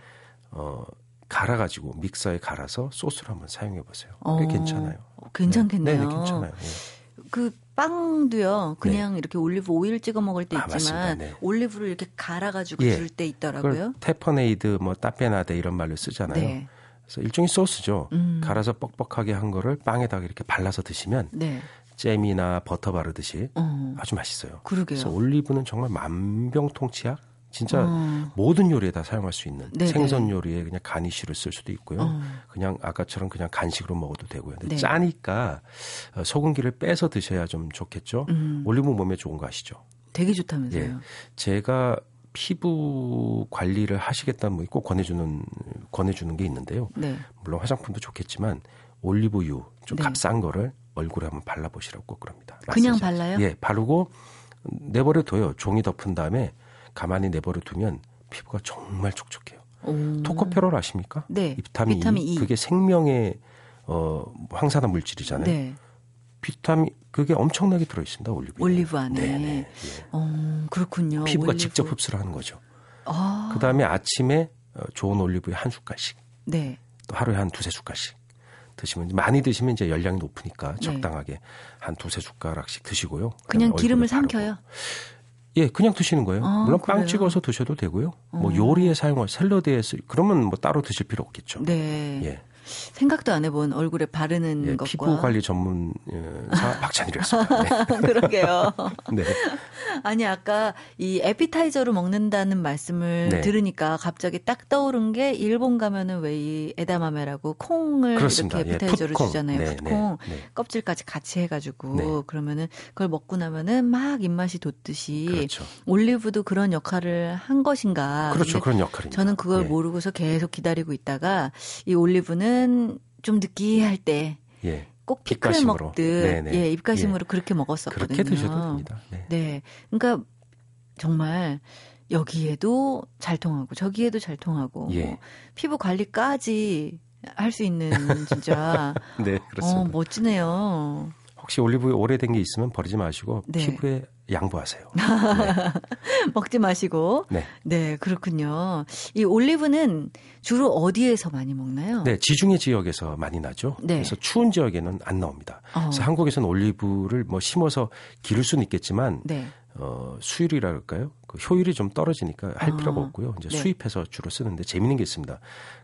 Speaker 8: 어, 갈아가지고 믹서에 갈아서 소스로 한번 사용해 보세요. 꽤
Speaker 1: 어,
Speaker 8: 괜찮아요.
Speaker 1: 괜찮겠네요.
Speaker 8: 네, 네, 괜찮아요. 예.
Speaker 1: 그 빵도요. 그냥 이렇게 올리브 오일 찍어 먹을 때
Speaker 8: 네. 아,
Speaker 1: 있지만.
Speaker 8: 네.
Speaker 1: 올리브를 이렇게 갈아가지고
Speaker 8: 예.
Speaker 1: 줄 때 있더라고요.
Speaker 8: tapenade, 뭐 tapenade 이런 말로 쓰잖아요.
Speaker 1: 네.
Speaker 8: 그래서 일종의 소스죠.
Speaker 1: 음.
Speaker 8: 갈아서 뻑뻑하게 한 거를 빵에다가 이렇게 발라서 드시면
Speaker 1: 네.
Speaker 8: 잼이나 버터 바르듯이
Speaker 1: 어,
Speaker 8: 아주 맛있어요.
Speaker 1: 그러게요.
Speaker 8: 그래서 올리브는 정말 만병통치약. 진짜
Speaker 1: 어.
Speaker 8: 모든 요리에 다 사용할 수 있는
Speaker 1: 네네.
Speaker 8: 생선 요리에 그냥 garnish로 쓸 수도 있고요.
Speaker 1: 어.
Speaker 8: 그냥 아까처럼 그냥 간식으로 먹어도 되고요. 근데
Speaker 1: 네.
Speaker 8: 짜니까 어, 소금기를 빼서 드셔야 좀 좋겠죠.
Speaker 1: 음.
Speaker 8: 올리브 몸에 좋은 거 아시죠?
Speaker 1: 되게 좋다면서요.
Speaker 8: 예. 제가 피부 관리를 하시겠다는 분이 꼭 권해주는 권해주는 게 있는데요.
Speaker 1: 네.
Speaker 8: 물론 화장품도 좋겠지만 올리브유 좀
Speaker 1: 네.
Speaker 8: 값싼 거를 얼굴에 한번 발라보시라고 꼭 그럽니다.
Speaker 1: 그냥
Speaker 8: 마사지.
Speaker 1: 발라요?
Speaker 8: 예, 바르고 내버려 둬요. 종이 덮은 다음에 가만히 내버려 두면 피부가 정말 촉촉해요.
Speaker 1: 오.
Speaker 8: 토코페롤 아십니까?
Speaker 1: 네.
Speaker 8: 이 비타민,
Speaker 1: 비타민
Speaker 8: E.
Speaker 1: E.
Speaker 8: 그게 생명의 어, 항산화 물질이잖아요.
Speaker 1: 네.
Speaker 8: 비타민 그게 엄청나게 들어 있습니다. 올리브.
Speaker 1: 올리브 안에.
Speaker 8: 네네. 예.
Speaker 1: 어, 그렇군요.
Speaker 8: 피부가
Speaker 1: 올리브.
Speaker 8: 직접 흡수를 하는 거죠.
Speaker 1: 아,
Speaker 8: 그 다음에 아침에 어, 좋은 올리브유 한 숟갈씩,
Speaker 1: 네.
Speaker 8: 또 하루에 한 두세 숟갈씩 드시면 많이 드시면 이제 열량이 높으니까
Speaker 1: 네.
Speaker 8: 적당하게 한 두세 숟가락씩 드시고요.
Speaker 1: 그냥
Speaker 8: 그다음에
Speaker 1: 기름을. 삼켜요.
Speaker 8: 예, 그냥 드시는 거예요.
Speaker 1: 아,
Speaker 8: 물론
Speaker 1: 그래요?
Speaker 8: 빵 찍어서 드셔도 되고요. 뭐
Speaker 1: 어.
Speaker 8: 요리에 사용할 샐러드에 쓰 그러면 뭐 따로 드실 필요 없겠죠.
Speaker 1: 네.
Speaker 8: 예,
Speaker 1: 생각도 안 해본 얼굴에 바르는
Speaker 8: 예,
Speaker 1: 것과.
Speaker 8: 피부 관리 전문사 박찬일이었습니다. 네.
Speaker 1: 그러게요.
Speaker 8: 네.
Speaker 1: 아니 아까 이 에피타이저로 먹는다는 말씀을
Speaker 8: 네.
Speaker 1: 들으니까 갑자기 딱 떠오른 게 일본 가면은 왜 이 에다마메라고 콩을
Speaker 8: 그렇습니다.
Speaker 1: 이렇게
Speaker 8: 예,
Speaker 1: 에피타이저로
Speaker 8: 풋콩.
Speaker 1: 주잖아요.
Speaker 8: 네,
Speaker 1: 풋콩
Speaker 8: 네, 네.
Speaker 1: 껍질까지 같이 해가지고
Speaker 8: 네.
Speaker 1: 그러면은 그걸 먹고 나면은 막 입맛이 돋듯이
Speaker 8: 그렇죠.
Speaker 1: 올리브도 그런 역할을 한 것인가?
Speaker 8: 그렇죠. 그런 역할입니다.
Speaker 1: 저는 그걸
Speaker 8: 예.
Speaker 1: 모르고서 계속 기다리고 있다가 이 올리브는 좀 느끼할 때
Speaker 8: 예.
Speaker 1: 꼭 피클
Speaker 8: 입가심으로.
Speaker 1: 먹듯
Speaker 8: 네네.
Speaker 1: 예 입가심으로 그렇게 먹었었거든요.
Speaker 8: 그렇게 드셔도 됩니다. 네.
Speaker 1: 네, 그러니까 정말 여기에도 잘 통하고 저기에도 잘 통하고
Speaker 8: 예.
Speaker 1: 뭐 피부 관리까지 할 수 있는 진짜
Speaker 8: 네,
Speaker 1: 어
Speaker 8: 그렇습니다.
Speaker 1: 멋지네요.
Speaker 8: 혹시 올리브유 오래된 게 있으면 버리지 마시고
Speaker 1: 네.
Speaker 8: 피부에 양보하세요.
Speaker 1: 먹지 마시고
Speaker 8: 네.
Speaker 1: 네 그렇군요. 이 올리브는 주로 어디에서 많이 먹나요?
Speaker 8: 네, 지중해 지역에서 많이 나죠.
Speaker 1: 네.
Speaker 8: 그래서 추운 지역에는 안 나옵니다.
Speaker 1: 어.
Speaker 8: 그래서 한국에서는 올리브를 뭐 심어서 기를 수는 있겠지만
Speaker 1: 네.
Speaker 8: 어, 수율이라 할까요? 그 효율이 좀 떨어지니까 할
Speaker 1: 아,
Speaker 8: 필요가 없고요. 이제
Speaker 1: 네.
Speaker 8: 수입해서 주로 쓰는데 재밌는 게 있습니다.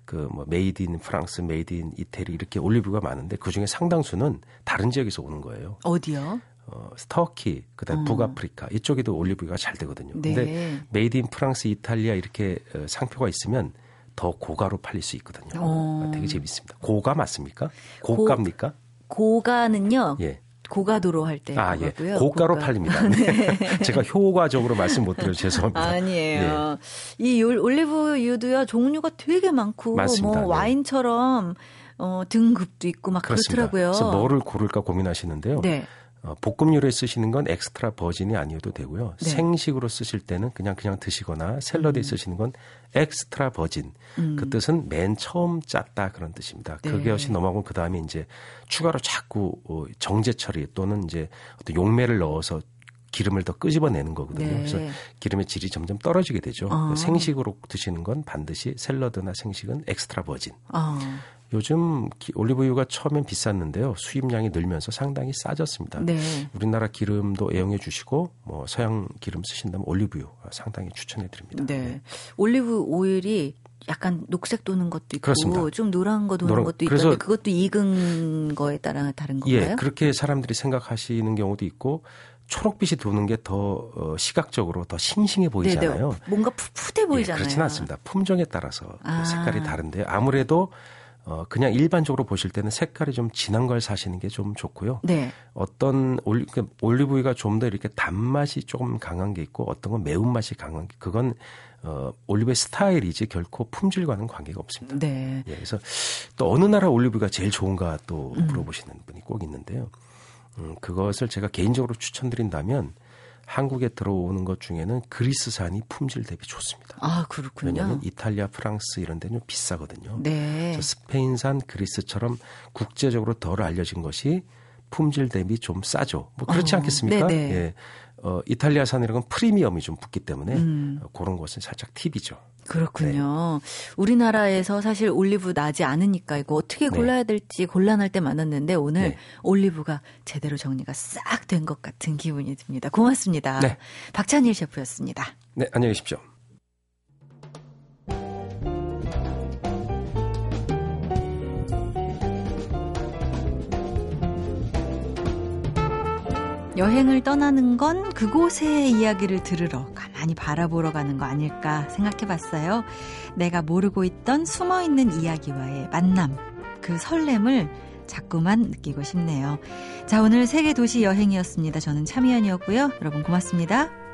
Speaker 8: 그 뭐 made in 프랑스, made in 이태리 이렇게 올리브가 많은데 그 중에 상당수는 다른 지역에서 오는 거예요.
Speaker 1: 어디요?
Speaker 8: 어, 터키, 그다음
Speaker 1: 어.
Speaker 8: 북아프리카 이쪽에도 올리브가 잘 되거든요.
Speaker 1: 네.
Speaker 8: 근데 made in 프랑스, 이탈리아 이렇게 어, 상표가 있으면 더 고가로 팔릴 수 있거든요.
Speaker 1: 어.
Speaker 8: 되게 재밌습니다. 고가 맞습니까? 고가입니까?
Speaker 1: 고 가는요.
Speaker 8: 예.
Speaker 1: 고가도로 할 때
Speaker 8: 아, 예.
Speaker 1: 거고요.
Speaker 8: 고가로
Speaker 1: 고가.
Speaker 8: 팔립니다. 네. 제가 효과적으로 말씀 못 드려서 죄송합니다.
Speaker 1: 아니에요. 이 올- 올리브유도요 종류가 되게 많고
Speaker 8: 맞습니다.
Speaker 1: 뭐
Speaker 8: 네.
Speaker 1: 와인처럼 어, 등급도 있고 막
Speaker 8: 그렇습니다.
Speaker 1: 그렇더라고요.
Speaker 8: 그래서 뭐를 고를까 고민하시는데요.
Speaker 1: 네.
Speaker 8: 어, 볶음류를 쓰시는 건 엑스트라 버진이 아니어도 되고요.
Speaker 1: 네.
Speaker 8: 생식으로 쓰실 때는 그냥 그냥 드시거나 샐러드에 쓰시는 건 extra virgin.
Speaker 1: 음.
Speaker 8: 그 뜻은 맨 처음 짰다 그런 뜻입니다.
Speaker 1: 네.
Speaker 8: 그것이 넘어가고 그 다음에 이제 추가로 자꾸 어, 정제 처리 또는 이제 어떤 용매를 넣어서 기름을 더 끄집어내는 거거든요.
Speaker 1: 네.
Speaker 8: 그래서 기름의 질이 점점 떨어지게 되죠.
Speaker 1: 아.
Speaker 8: 생식으로 드시는 건 반드시 샐러드나 생식은 extra virgin.
Speaker 1: 아,
Speaker 8: 요즘 기- 올리브유가 처음엔 비쌌는데요. 수입량이 늘면서 상당히 싸졌습니다.
Speaker 1: 네.
Speaker 8: 우리나라 기름도 애용해 주시고 뭐 서양 기름 쓰신다면 올리브유 상당히 추천해 드립니다.
Speaker 1: 네. 올리브 오일이 약간 녹색 도는 것도 있고
Speaker 8: 그렇습니다.
Speaker 1: 좀 노란 거 도는
Speaker 8: 노란-
Speaker 1: 것도 있던데 그것도 익은 거에 따라 다른 건가요?
Speaker 8: 예, 그렇게 사람들이 생각하시는 경우도 있고 초록빛이 도는 게 더 어, 시각적으로 더 싱싱해 보이잖아요.
Speaker 1: 네네. 뭔가 풋풋해 보이잖아요.
Speaker 8: 예, 그렇지는 않습니다. 품종에 따라서 그
Speaker 1: 아.
Speaker 8: 색깔이 다른데요. 아무래도 어, 그냥 일반적으로 보실 때는 색깔이 좀 진한 걸 사시는 게 좀 좋고요.
Speaker 1: 네.
Speaker 8: 어떤 올리, 그 올리브유가 좀 더 이렇게 단맛이 조금 강한 게 있고 어떤 건 매운맛이 강한 게 그건 어, 올리브의 스타일이지 결코 품질과는 관계가 없습니다.
Speaker 1: 네.
Speaker 8: 예, 그래서 또 어느 나라 올리브가 제일 좋은가 또
Speaker 1: 음.
Speaker 8: 물어보시는 분이 꼭 있는데요. 음, 그것을 제가 개인적으로 추천드린다면 한국에 들어오는 것 중에는 그리스산이 품질 대비 좋습니다.
Speaker 1: 아, 그렇군요.
Speaker 8: 왜냐하면 이탈리아, 프랑스 이런 데는 비싸거든요.
Speaker 1: 네.
Speaker 8: 스페인산, 그리스처럼 국제적으로 덜 알려진 것이 품질 대비 좀 싸죠. 뭐 그렇지
Speaker 1: 어,
Speaker 8: 않겠습니까?
Speaker 1: 네네.
Speaker 8: 예. 어, 이탈리아산이라는 건 프리미엄이 좀 붙기 때문에
Speaker 1: 음.
Speaker 8: 어, 그런 것은 살짝 팁이죠.
Speaker 1: 그렇군요. 우리나라에서 사실 올리브 나지 않으니까 이거 어떻게
Speaker 8: 네.
Speaker 1: 골라야 될지 곤란할 때 많았는데 오늘
Speaker 8: 네.
Speaker 1: 올리브가 제대로 정리가 싹 된 것 같은 기분이 듭니다. 고맙습니다.
Speaker 8: 네.
Speaker 1: 박찬일 셰프였습니다.
Speaker 8: 네, 안녕히 계십시오.
Speaker 1: 여행을 떠나는 건 그곳의 이야기를 들으러 가만히 바라보러 가는 거 아닐까 생각해 봤어요. 내가 모르고 있던 숨어 있는 이야기와의 만남, 그 설렘을 자꾸만 느끼고 싶네요. 자, 오늘 세계 도시 여행이었습니다. 저는 참이연이었고요. 여러분 고맙습니다.